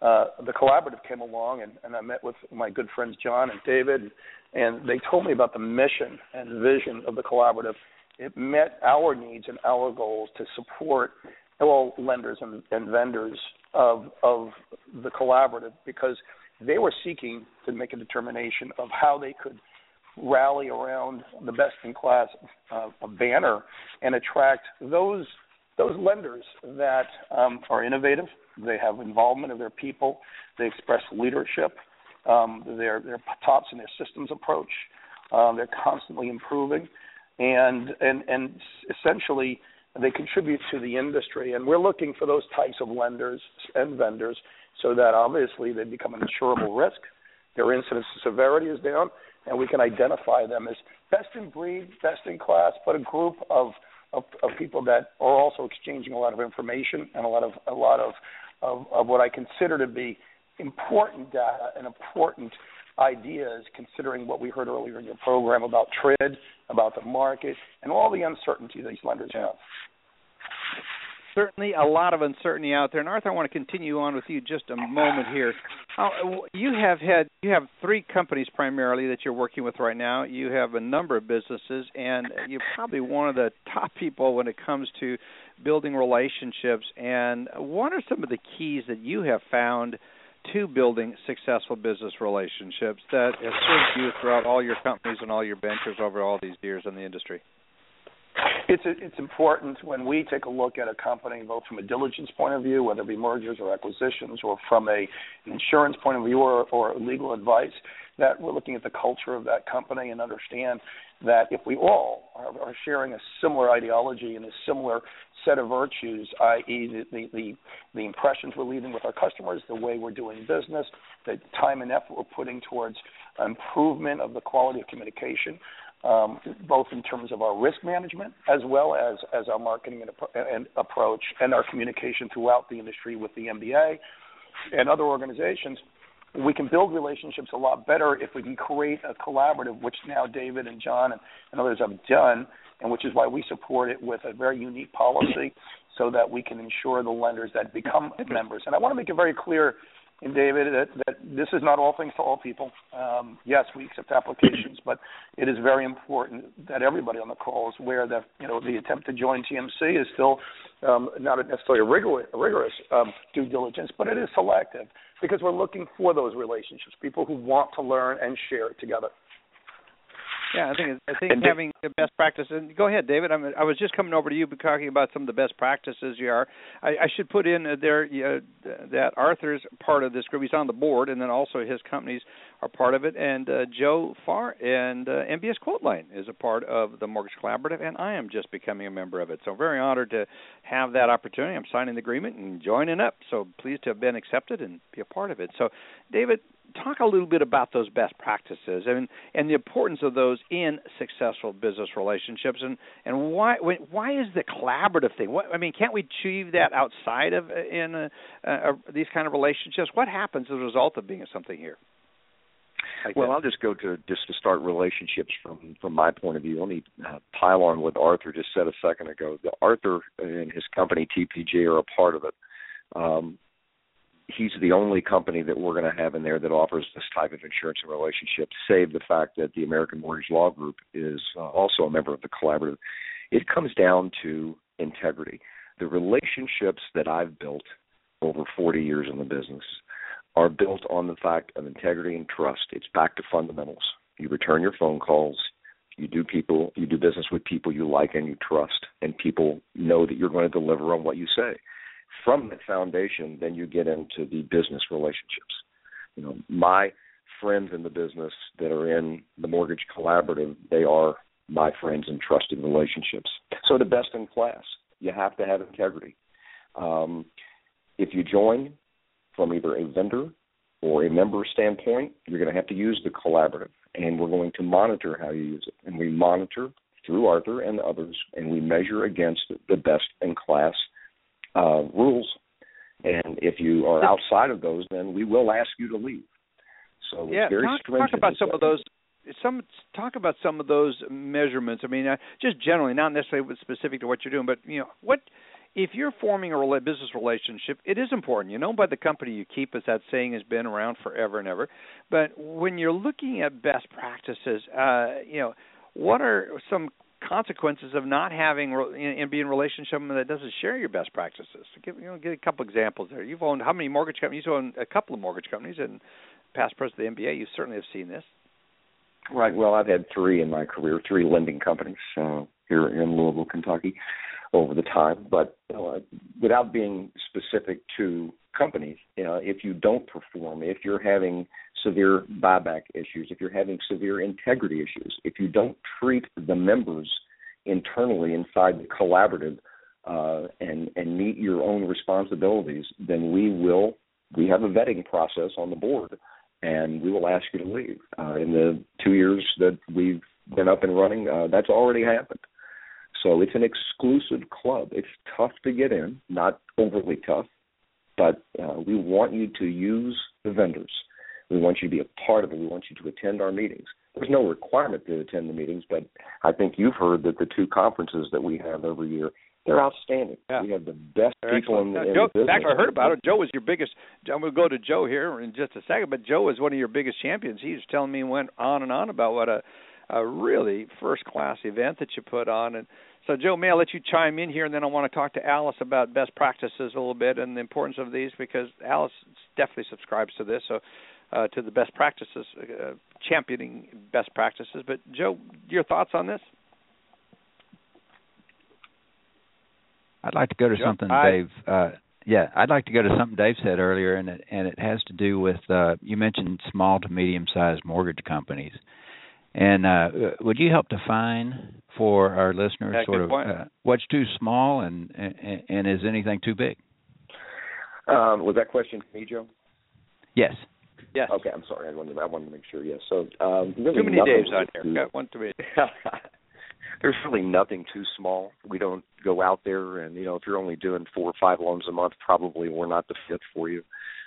I: uh, the collaborative came along, and, and I met with my good friends John and David, and, they told me about the mission and vision of the collaborative. It met our needs and our goals to support all lenders and, and vendors of of the collaborative because they were seeking to make a determination of how they could rally around the best in class uh, banner and attract those those lenders that um, are innovative, they have involvement of their people, they express leadership, um, they're they're tops in their systems approach, um, they're constantly improving, and and and essentially they contribute to the industry. And we're looking for those types of lenders and vendors so that obviously they become an insurable risk. Their incidence severity is down, and we can identify them as best in breed, best in class, but a group of of, of people that are also exchanging a lot of information and a lot of a lot of, of, of what I consider to be important data and important ideas, considering what we heard earlier in your program about TRID, about the market, and all the uncertainty these lenders have
C: certainly a lot of uncertainty out there. And Arthur, I want to continue on with you just a moment here. You have had you have three companies primarily that you're working with right now. You have a number of businesses, and you're probably one of the top people when it comes to building relationships. And what are some of the keys that you have found? to building successful business relationships that have served you throughout all your companies and all your ventures over all these years in the industry?
I: It's it's important when we take a look at a company, both from a diligence point of view, whether it be mergers or acquisitions, or from a an insurance point of view or, or legal advice, that we're looking at the culture of that company and understand that if we all are, are sharing a similar ideology and a similar set of virtues, i.e., the, the, the, the impressions we're leaving with our customers, the way we're doing business, the time and effort we're putting towards improvement of the quality of communication, um, both in terms of our risk management as well as, as our marketing and, and approach and our communication throughout the industry with the MBA and other organizations. We can build relationships a lot better if we can create a collaborative, which now David and John and, and others have done, and which is why we support it with a very unique policy so that we can ensure the lenders that become members. And I want to make it very clear and David, that, that this is not all things to all people. Um, yes, we accept applications, but it is very important that everybody on the call is aware that you know the attempt to join TMC is still um, not necessarily a rigorous, rigorous um, due diligence, but it is selective because we're looking for those relationships, people who want to learn and share it together.
C: Yeah, I think I think and having the best practices. Go ahead, David. I'm, I was just coming over to you, talking about some of the best practices you are. I, I should put in there uh, that Arthur's part of this group. He's on the board, and then also his companies are part of it. And uh, Joe Farr and uh, MBS Quoteline is a part of the Mortgage Collaborative, and I am just becoming a member of it. So very honored to have that opportunity. I'm signing the agreement and joining up. So pleased to have been accepted and be a part of it. So, David, talk a little bit about those best practices and and the importance of those in successful business relationships and and why why is the collaborative thing what I mean can't we achieve that outside of uh, in a, a, these kind of relationships what happens as a result of being something here
J: like well, that? I'll just go to just to start relationships from from my point of view. Let me uh, pile on what Arthur just said a second ago. The Arthur and his company TPG are a part of it. Um, he's the only company that we're going to have in there that offers this type of insurance and relationship, save the fact that the American Mortgage Law Group is uh, also a member of the collaborative. It comes down to integrity. The relationships that I've built over 40 years in the business are built on the fact of integrity and trust. It's back to fundamentals. You return your phone calls, you do people you do business with people you like and you trust and people know that you're going to deliver on what you say from that foundation, then you get into the business relationships. You know, my friends in the business that are in the mortgage collaborative, they are my friends and trusted relationships. So the best in class. You have to have integrity. Um, if you join from either a vendor or a member standpoint, you're going to have to use the collaborative, and we're going to monitor how you use it. And we monitor through Arthur and others, and we measure against the best in class uh, rules. And if you are outside of those, then we will ask you to leave. So
C: yeah,
J: it's very
C: talk, talk about some of those. Some talk about some of those measurements. I mean, uh, just generally, not necessarily specific to what you're doing, but you know, what if you're forming a rela- business relationship, it is important. You know, by the company you keep, as that saying has been around forever and ever. But when you're looking at best practices, uh, you know, what are some consequences of not having and being in relationship that doesn't share your best practices? Give you know, give a couple examples there. You've owned how many mortgage companies? You own a couple of mortgage companies, and past president of the MBA, you certainly have seen this.
J: Right. Well, I've had three in my career, three lending companies uh, here in Louisville, Kentucky, over the time. But uh, without being specific to companies, you know, if you don't perform, if you're having severe buyback issues, if you're having severe integrity issues, if you don't treat the members internally inside the collaborative uh, and and meet your own responsibilities, then we will. We have a vetting process on the board and we will ask you to leave. Uh, in the two years that we've been up and running, uh, that's already happened. So it's an exclusive club. It's tough to get in, not overly tough, but uh, we want you to use the vendors. We want you to be a part of it. We want you to attend our meetings. There's no requirement to attend the meetings, but I think you've heard that the two conferences that we have every year they're outstanding.
C: Yeah.
J: We have the best
C: They're
J: people in, the, in
C: Joe,
J: the business.
C: Actually, I heard about it. Joe was your biggest. I'm going to go to Joe here in just a second, but Joe was one of your biggest champions. He was telling me went on and on about what a a really first class event that you put on and so Joe, may I let you chime in here, and then I want to talk to Alice about best practices a little bit and the importance of these because Alice definitely subscribes to this. So, uh, to the best practices, uh, championing best practices. But Joe, your thoughts on this?
D: I'd like to go to
C: Joe,
D: something
C: I-
D: Dave. Uh, yeah, I'd like to go to something Dave said earlier, and it and it has to do with uh, you mentioned small to medium sized mortgage companies, and uh, would you help define for our listeners
C: Yeah,
D: sort of uh, what's too small and, and and is anything too big?
J: Um, was that question for me, Joe?
D: Yes.
C: Yes.
J: Okay, I'm sorry. I wanted to, I wanted to make sure. Yes. So um, really
C: Too many
J: nothing
C: Daves on
J: too-
C: here. Got one too many.
J: There's really nothing too small. We don't go out there and you know if you're only doing four or five loans a month, probably we're not the fit for you.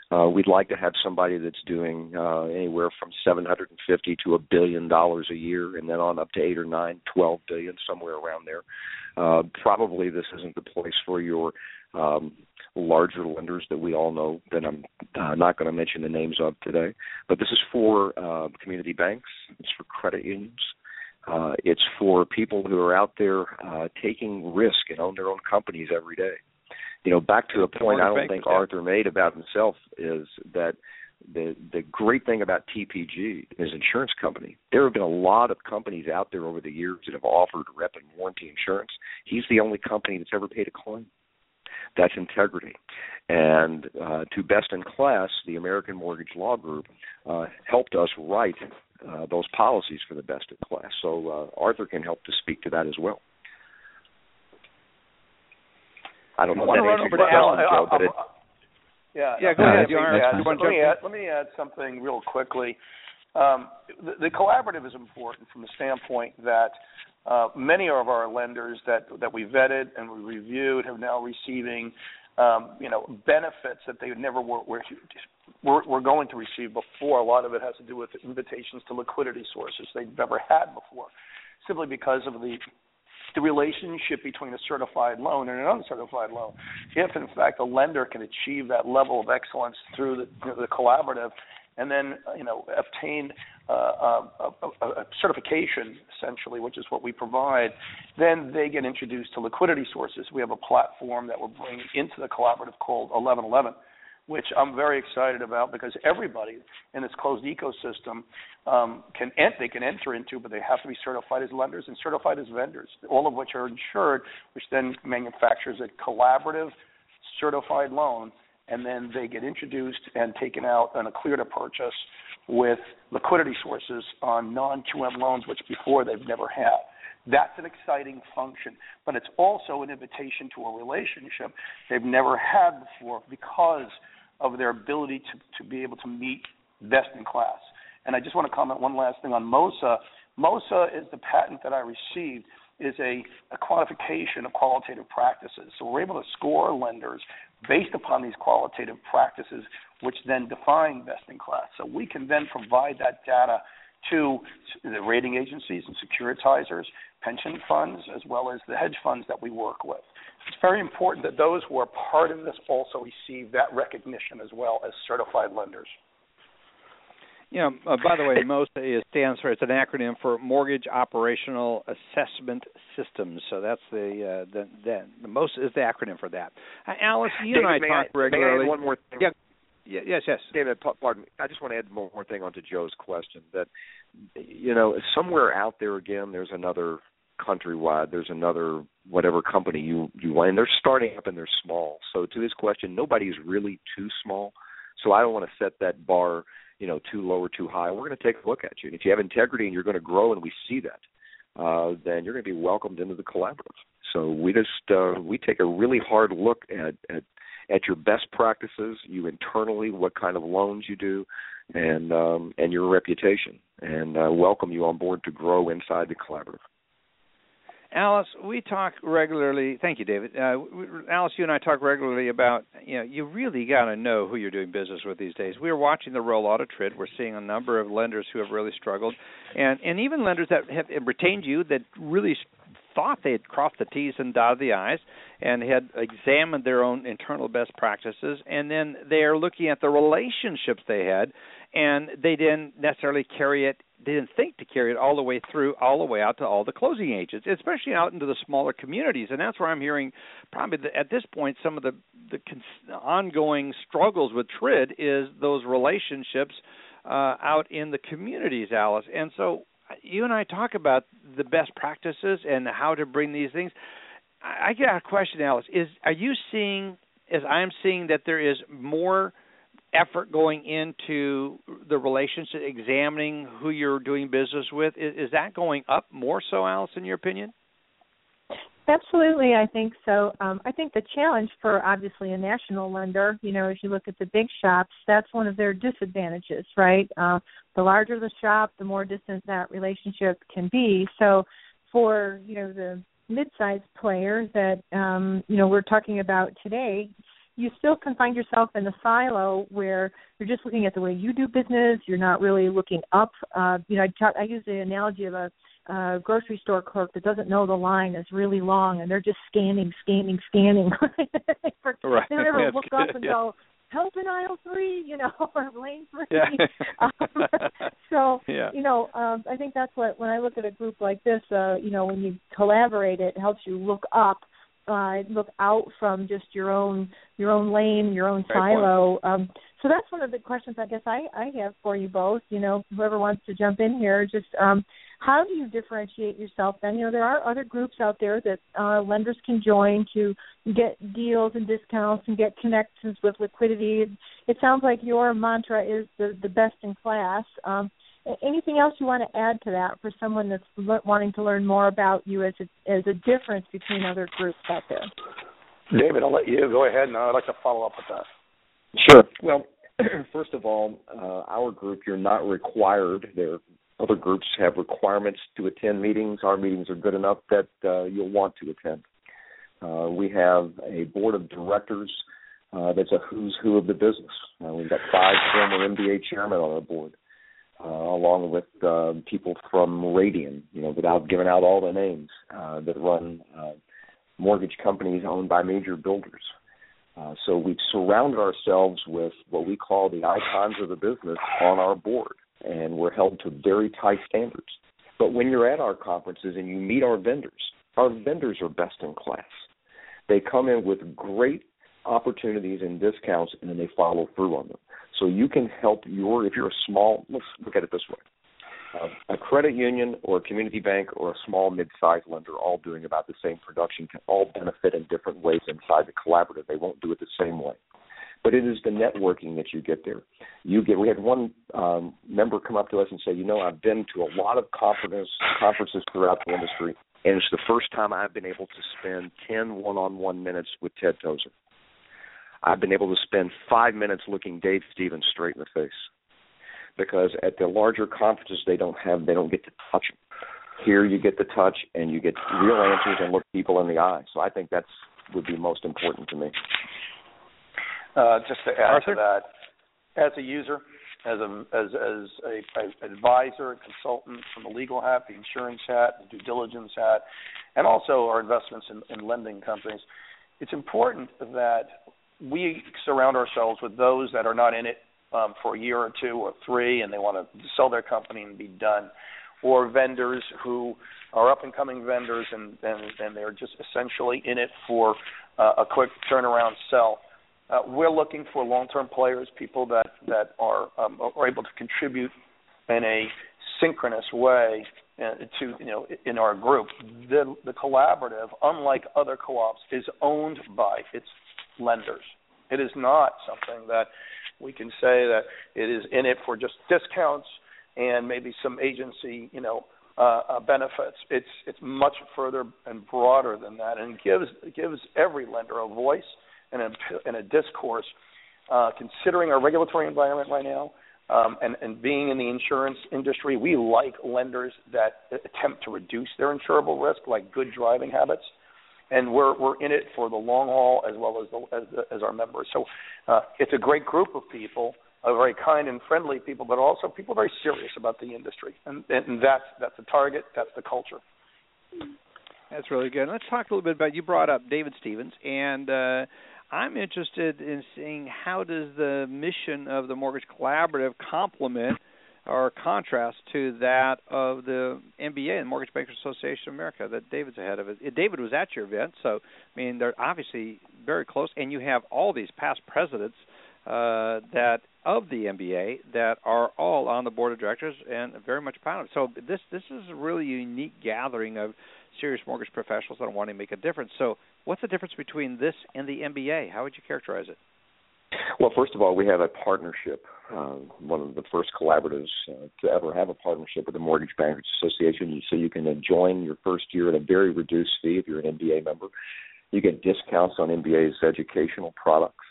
J: Uh, we'd like to have somebody that's doing uh, anywhere from 750 to a billion dollars a year, and then on up to eight or nine, 12 billion, somewhere around there. Uh, probably this isn't the place for your um, larger lenders that we all know that I'm uh, not going to mention the names of today. But this is for uh, community banks. It's for credit unions. Uh, it's for people who are out there uh, taking risk and own their own companies every day. You know, back to a point I don't think
C: yeah.
J: Arthur made about himself is that the the great thing about TPG is insurance company. There have been a lot of companies out there over the years that have offered rep and warranty insurance. He's the only company that's ever paid a claim. That's integrity. And uh, to best in class, the American Mortgage Law Group uh, helped us write uh, those policies for the best in class. So uh, Arthur can help to speak to that as well. I don't know if
C: I
J: that
C: wanna
J: answers your question, Joe, but it,
I: Yeah.
C: Yeah, go
I: let
C: ahead,
I: me
C: you wanna-
I: add-
C: you wanna
I: let me add, let me add something real quickly. Um, the, the collaborative is important from the standpoint that uh, many of our lenders that that we vetted and we reviewed have now receiving um, you know benefits that they never were, were were were going to receive before. A lot of it has to do with invitations to liquidity sources they've never had before, simply because of the the relationship between a certified loan and an uncertified loan. If in fact a lender can achieve that level of excellence through the, you know, the collaborative, and then you know obtain uh, a, a, a certification essentially, which is what we provide, then they get introduced to liquidity sources. We have a platform that we're bringing into the collaborative called 1111 which I'm very excited about because everybody in this closed ecosystem um, can ent- they can enter into, but they have to be certified as lenders and certified as vendors, all of which are insured, which then manufactures a collaborative certified loan and then they get introduced and taken out on a clear to purchase with liquidity sources on non-QM loans, which before they've never had. That's an exciting function, but it's also an invitation to a relationship they've never had before because of their ability to, to be able to meet best in class. And I just want to comment one last thing on MOSA. MOSA is the patent that I received is a, a quantification of qualitative practices. So we're able to score lenders based upon these qualitative practices, which then define best in class. So we can then provide that data to the rating agencies and securitizers, pension funds, as well as the hedge funds that we work with. It's very important that those who are part of this also receive that recognition as well as certified lenders.
C: You know, uh, by the way, MOSA is, stands for it's an acronym for Mortgage Operational Assessment Systems. So that's the uh, the, the the MOSA is the acronym for that. Uh, Alice, you
J: David,
C: and I talk
J: I,
C: regularly.
J: May I one more thing?
C: Yeah. Yeah, yes, yes.
J: David, pardon me. I just want to add one more thing onto Joe's question. That you know, somewhere out there again, there's another countrywide. There's another whatever company you you want, and they're starting up and they're small. So to his question, nobody's really too small. So I don't want to set that bar you know too low or too high. We're going to take a look at you, and if you have integrity and you're going to grow, and we see that, uh, then you're going to be welcomed into the collaborative. So we just uh, we take a really hard look at at at your best practices, you internally, what kind of loans you do, and um, and your reputation, and uh, welcome you on board to grow inside the collaborative.
C: Alice, we talk regularly. Thank you, David. Uh, Alice, you and I talk regularly about you know you really got to know who you're doing business with these days. We're watching the rollout of TRID. We're seeing a number of lenders who have really struggled, and and even lenders that have retained you that really thought they had crossed the T's and dotted the I's and had examined their own internal best practices, and then they are looking at the relationships they had, and they didn't necessarily carry it didn't think to carry it all the way through, all the way out to all the closing agents, especially out into the smaller communities. And that's where I'm hearing probably the, at this point some of the the cons- ongoing struggles with TRID is those relationships uh, out in the communities, Alice. And so you and I talk about the best practices and how to bring these things. I, I get a question, Alice. Is are you seeing, as I'm seeing, that there is more effort going into the relationship, examining who you're doing business with? Is, is that going up more so, Alice, in your opinion?
F: Absolutely, I think so. Um, I think the challenge for obviously a national lender, you know, as you look at the big shops, that's one of their disadvantages, right? Uh, the larger the shop, the more distant that relationship can be. So, for you know the mid-sized player that um, you know we're talking about today, you still can find yourself in a silo where you're just looking at the way you do business. You're not really looking up. Uh, you know, I, talk, I use the analogy of a uh, grocery store clerk that doesn't know the line is really long, and they're just scanning, scanning, scanning.
C: right.
F: They never
C: That's
F: look
C: good.
F: up and
C: yeah.
F: go, help in aisle three, you know, or lane three.
C: Yeah.
F: um, so,
C: Yeah.
F: you know, um, I think that's what when I look at a group like this, uh, you know, when you collaborate, it helps you look up, uh, look out from just your own your own lane, your own silo. Um, so that's one of the questions I guess I I have for you both. You know, whoever wants to jump in here, just um, how do you differentiate yourself? Then you know there are other groups out there that uh, lenders can join to get deals and discounts and get connections with liquidity. It sounds like your mantra is the the best in class. Um, anything else you want to add to that for someone that's le- wanting to learn more about you as a, as a difference between other groups out there?
I: David, I'll let you go ahead, and I'd like to follow up with that.
J: Sure. Well, first of all, uh, our group, you're not required. There, other groups have requirements to attend meetings. Our meetings are good enough that uh, you'll want to attend. Uh, we have a board of directors uh, that's a who's who of the business. Uh, we've got five former MBA chairmen on our board, uh, along with uh, people from Radian, you know, without giving out all the names, uh, that run uh, mortgage companies owned by major builders. Uh, so we've surrounded ourselves with what we call the icons of the business on our board, and we're held to very tight standards. But when you're at our conferences and you meet our vendors, our vendors are best in class. They come in with great opportunities and discounts, and then they follow through on them. So you can help your if you're a small. Let's look at it this way: uh, a credit union or a community bank or a small mid-sized lender, all doing about the same production, can all benefit in different ways inside the collaborative. They won't do it the same way. but it is the networking that you get there. You get. We had one um, member come up to us and say, "You know, I've been to a lot of conferences conferences throughout the industry, and it's the first time I've been able to spend ten one-on-one minutes with Ted Tozer. I've been able to spend five minutes looking Dave Stevens straight in the face." Because at the larger conferences, they don't have, they don't get to touch them. Here, you get the touch and you get real answers and look people in the eye. So I think that's would be most important to me.
I: Uh, just to add
C: Arthur?
I: to that, as a user, as a as as a, a advisor, a consultant from the legal hat, the insurance hat, the due diligence hat, and also our investments in, in lending companies, it's important that we surround ourselves with those that are not in it um, for a year or two or three, and they want to sell their company and be done, or vendors who are up and coming vendors and and, and they're just essentially in it for uh, a quick turnaround sell. Uh, we're looking for long-term players, people that that are um, are able to contribute in a synchronous way uh, to you know in our group. The the collaborative, unlike other co-ops, is owned by its lenders. It is not something that we can say that it is in it for just discounts and maybe some agency you know uh, uh, benefits. It's it's much further and broader than that, and gives gives every lender a voice and a, and a discourse. Uh, considering our regulatory environment right now, um, and, and being in the insurance industry, we like lenders that attempt to reduce their insurable risk, like good driving habits, and we're we're in it for the long haul as well as the, as, as our members. So uh, it's a great group of people, very kind and friendly people, but also people very serious about the industry, and, and that's that's the target, that's the culture.
C: That's really good. Let's talk a little bit about. You brought up David Stevens, and uh, I'm interested in seeing how does the mission of the Mortgage Collaborative complement or contrast to that of the MBA, the Mortgage Bankers Association of America, that David's ahead of it. David was at your event, so I mean they're obviously very close, and you have all these past presidents uh, that of the MBA that are all on the board of directors and very much proud of it. So this this is a really unique gathering of serious mortgage professionals that want to make a difference. So what's the difference between this and the MBA? How would you characterize it?
J: Well, first of all, we have a partnership, uh, one of the first collaboratives uh, to ever have a partnership with the Mortgage Bankers Association. So you can uh, join your first year at a very reduced fee if you're an MBA member. You get discounts on MBA's educational products.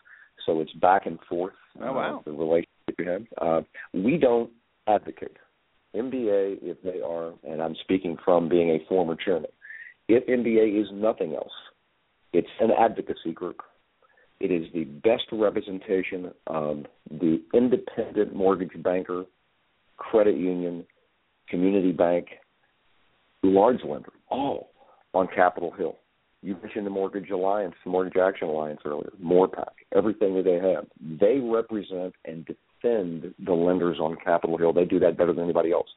J: So it's back and forth.
C: Oh, wow.
J: Uh, the relationship you have. Uh, we don't advocate. MBA, if they are, and I'm speaking from being a former chairman, if MBA is nothing else, it's an advocacy group. It is the best representation of the independent mortgage banker, credit union, community bank, large lender, all on Capitol Hill. You mentioned the Mortgage Alliance, the Mortgage Action Alliance earlier, MORPAC, everything that they have. They represent and defend the lenders on Capitol Hill. They do that better than anybody else.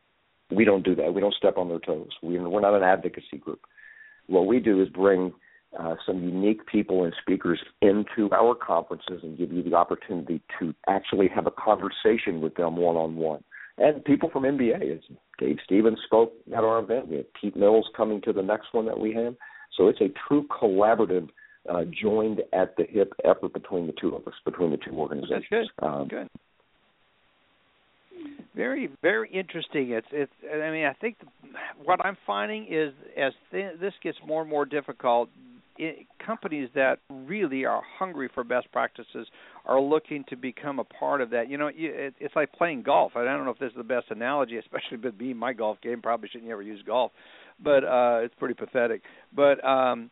J: We don't do that. We don't step on their toes. We, we're not an advocacy group. What we do is bring uh, some unique people and speakers into our conferences and give you the opportunity to actually have a conversation with them one on one. And people from MBA, as Dave Stevens spoke at our event. We have Pete Mills coming to the next one that we have. So it's a true collaborative, uh, joined at the hip effort between the two of us, between the two organizations.
C: That's good.
J: Um,
C: good. Very, very interesting. It's, it's. I mean, I think the, what I'm finding is as th- this gets more and more difficult, it, companies that really are hungry for best practices are looking to become a part of that. You know, it, it's like playing golf. I don't know if this is the best analogy, especially with me, my golf game. Probably shouldn't ever use golf, but uh, it's pretty pathetic. But um,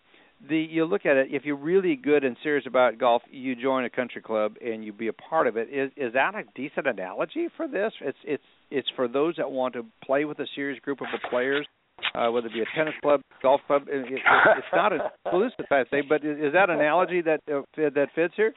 C: the you look at it if you're really good and serious about golf you join a country club and you be a part of it is is that a decent analogy for this it's it's it's for those that want to play with a serious group of players uh whether it be a tennis club golf club it, it, it's not a exclusive i say but is, is that analogy that uh, that fits here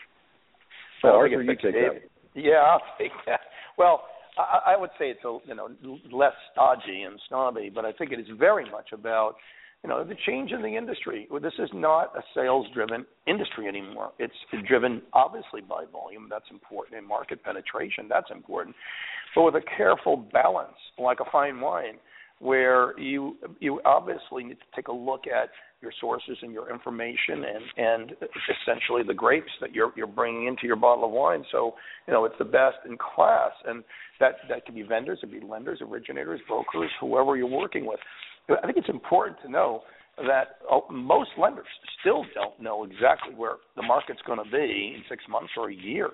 J: well,
I: Well,
J: Arthur, you take that.
I: Yeah, I'll take that. Well, I, I would say it's a you know less stodgy and snobby, but I think it is very much about you know the change in the industry. Well, This is not a sales-driven industry anymore. It's driven obviously by volume. That's important, and market penetration. That's important, but with a careful balance, like a fine wine, where you you obviously need to take a look at your sources and your information and and essentially the grapes that you're you're bringing into your bottle of wine. So you know it's the best in class, and that that could be vendors, it could be lenders, originators, brokers, whoever you're working with. I think it's important to know that oh, most lenders still don't know exactly where the market's going to be in six months or a year.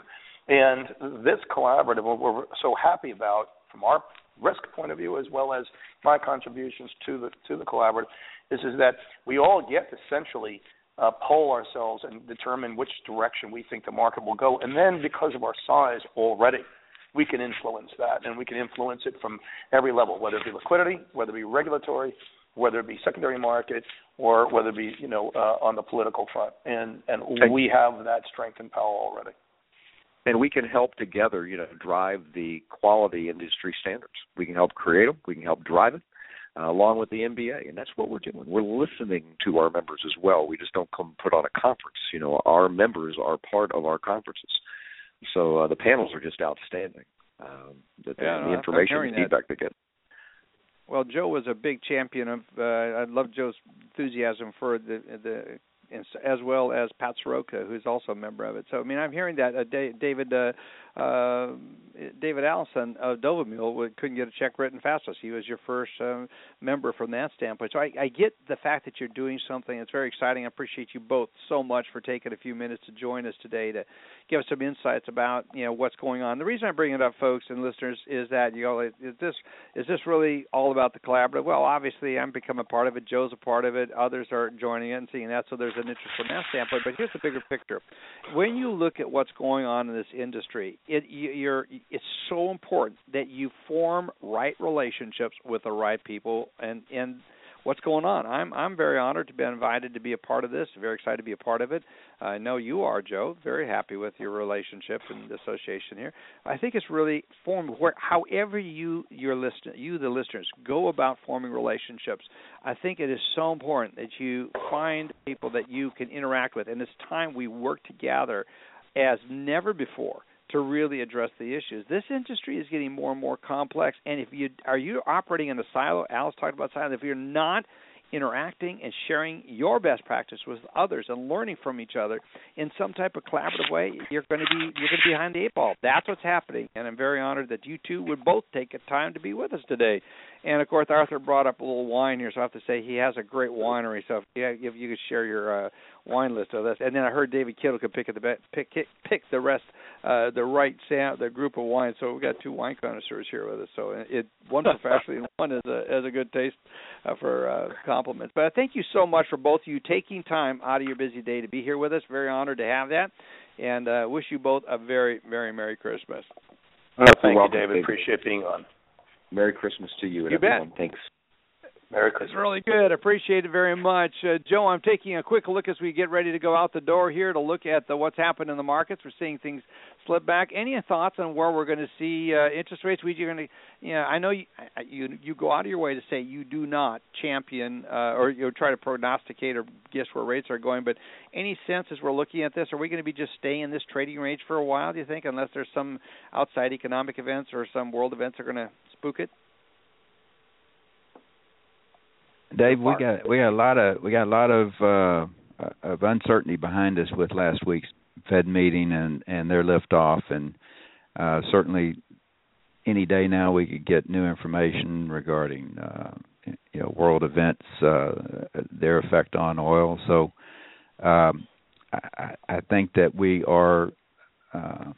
I: And this collaborative, we're so happy about from our risk point of view as well as my contributions to the to the collaborative, is is that we all get to essentially uh, poll ourselves and determine which direction we think the market will go, and then because of our size already, we can influence that, and we can influence it from every level, whether it be liquidity, whether it be regulatory, whether it be secondary market, or whether it be you know uh, on the political front, and and we have that strength and power already
J: and we can help together, you know, drive the quality industry standards. We can help create them. We can help drive it. Uh, along with the MBA, and that's what we're doing. We're listening to our members as well. We just don't come put on a conference. You know, our members are part of our conferences, so uh, the panels are just outstanding. Um, the,
C: yeah,
J: the information
C: and
J: feedback they get.
C: Well, Joe was a big champion of. Uh, I love Joe's enthusiasm for the the as well as Pat Soroka, who's also a member of it. So I mean, I'm hearing that uh, David uh, uh, David Allison of Dovenmuehle couldn't get a check written fastest. He was your first uh, member from that standpoint. So I, I get the fact that you're doing something. It's very exciting. I appreciate you both so much for taking a few minutes to join us today to give us some insights about you know what's going on. The reason I bring it up, folks and listeners, is that you know is this is this really all about the collaborative? Well, obviously I'm becoming a part of it. Joe's a part of it. Others are joining it and seeing that. So there's an interest from that standpoint. But here's the bigger picture. When you look at what's going on in this industry, it you're it's so important that you form right relationships with the right people and and what's going on. I'm I'm very honored to be invited to be a part of this. Very excited to be a part of it. I know you are, Joe. Very happy with your relationship and association here. I think it's really formed where however you your listener you the listeners go about forming relationships. I think it is so important that you find people that you can interact with, and it's time we work together as never before to really address the issues. This industry is getting more and more complex, and if you are you operating in a silo, Alice talked about silo. If you're not interacting and sharing your best practice with others and learning from each other in some type of collaborative way, you're going to be you're going to be behind the eight ball. That's what's happening, and I'm very honored that you two would both take a time to be with us today. And of course, Arthur brought up a little wine here, so I have to say he has a great winery. So if, yeah, if you could share your uh, wine list with us, and then I heard David Kittle could pick the pick pick the rest, uh, the right sam- the group of wines. So we've got two wine connoisseurs here with us. So it one professionally and one as a as a good taste uh, for uh, compliments. But I thank you so much for both of you taking time out of your busy day to be here with us. Very honored to have that, and uh, wish you both a very very merry Christmas.
I: Oh, thank you, David. Appreciate being on.
J: Merry Christmas to you and
C: you
J: everyone.
C: Bet.
J: Thanks.
I: Merry Christmas.
C: It's really good. Appreciate it very much, uh, Joe. I'm taking a quick look as we get ready to go out the door here to look at the, what's happened in the markets. We're seeing things slip back. Any thoughts on where we're going to see uh, interest rates? We are going to, you know, I know you, you you go out of your way to say you do not champion uh, or you know, try to prognosticate or guess where rates are going, but any sense as we're looking at this, are we going to be just staying in this trading range for a while? Do you think, unless there's some outside economic events or some world events that are going to spook it?
D: Dave, we got we got a lot of we got a lot of uh of uncertainty behind us with last week's Fed meeting and and their liftoff, and uh certainly any day now we could get new information regarding uh you know world events uh their effect on oil. So um i i think that we are uh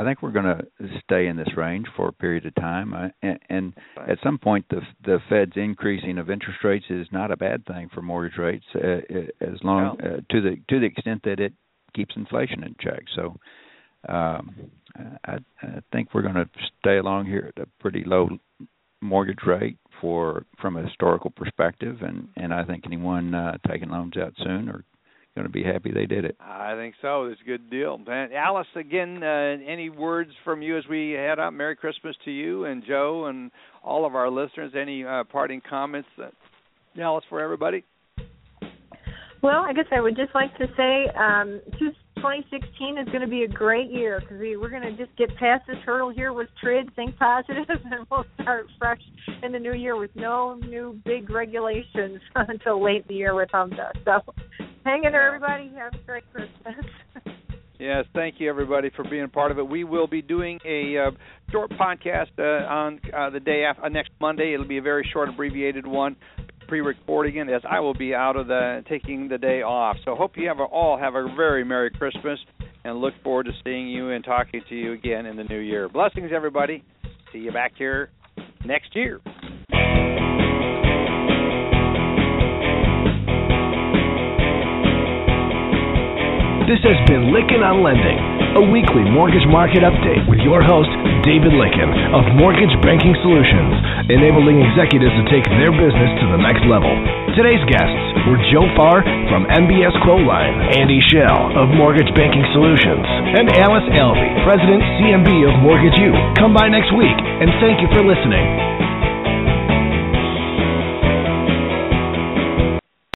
D: I think we're going to stay in this range for a period of time, uh, and, and at some point, the the Fed's increasing of interest rates is not a bad thing for mortgage rates, uh, uh as long uh, to the to the extent that it keeps inflation in check. So, um, I, I think we're going to stay along here at a pretty low mortgage rate for from a historical perspective, and and I think anyone uh, taking loans out soon or going to be happy they did it.
C: I think so. It's a good deal. And Alice, again, uh, any words from you as we head out? Merry Christmas to you and Joe and all of our listeners. Any uh, parting comments, that, Alice, for everybody?
F: Well, I guess I would just like to say um, two 2016 is going to be a great year because we, we're going to just get past this hurdle here with TRID, think positive, and we'll start fresh in the new year with no new big regulations until late in the year with HMDA. So hang in there, everybody. Have a great Christmas.
C: Yes, thank you everybody for being a part of it. We will be doing a uh, short podcast uh, on uh, the day after uh, next Monday. It'll be a very short, abbreviated one, pre-recording it as I will be out of the taking the day off. So hope you have a, all have a very merry Christmas and look forward to seeing you and talking to you again in the new year. Blessings, everybody. See you back here next year.
B: This has been Lykken on Lending, a weekly mortgage market update with your host, David Lykken of Mortgage Banking Solutions, enabling executives to take their business to the next level. Today's guests were Joe Farr from MBS Quoteline, Andy Shell of Mortgage Banking Solutions, and Alice Alvey, President CMB of Mortgage U. Come by next week, and thank you for listening.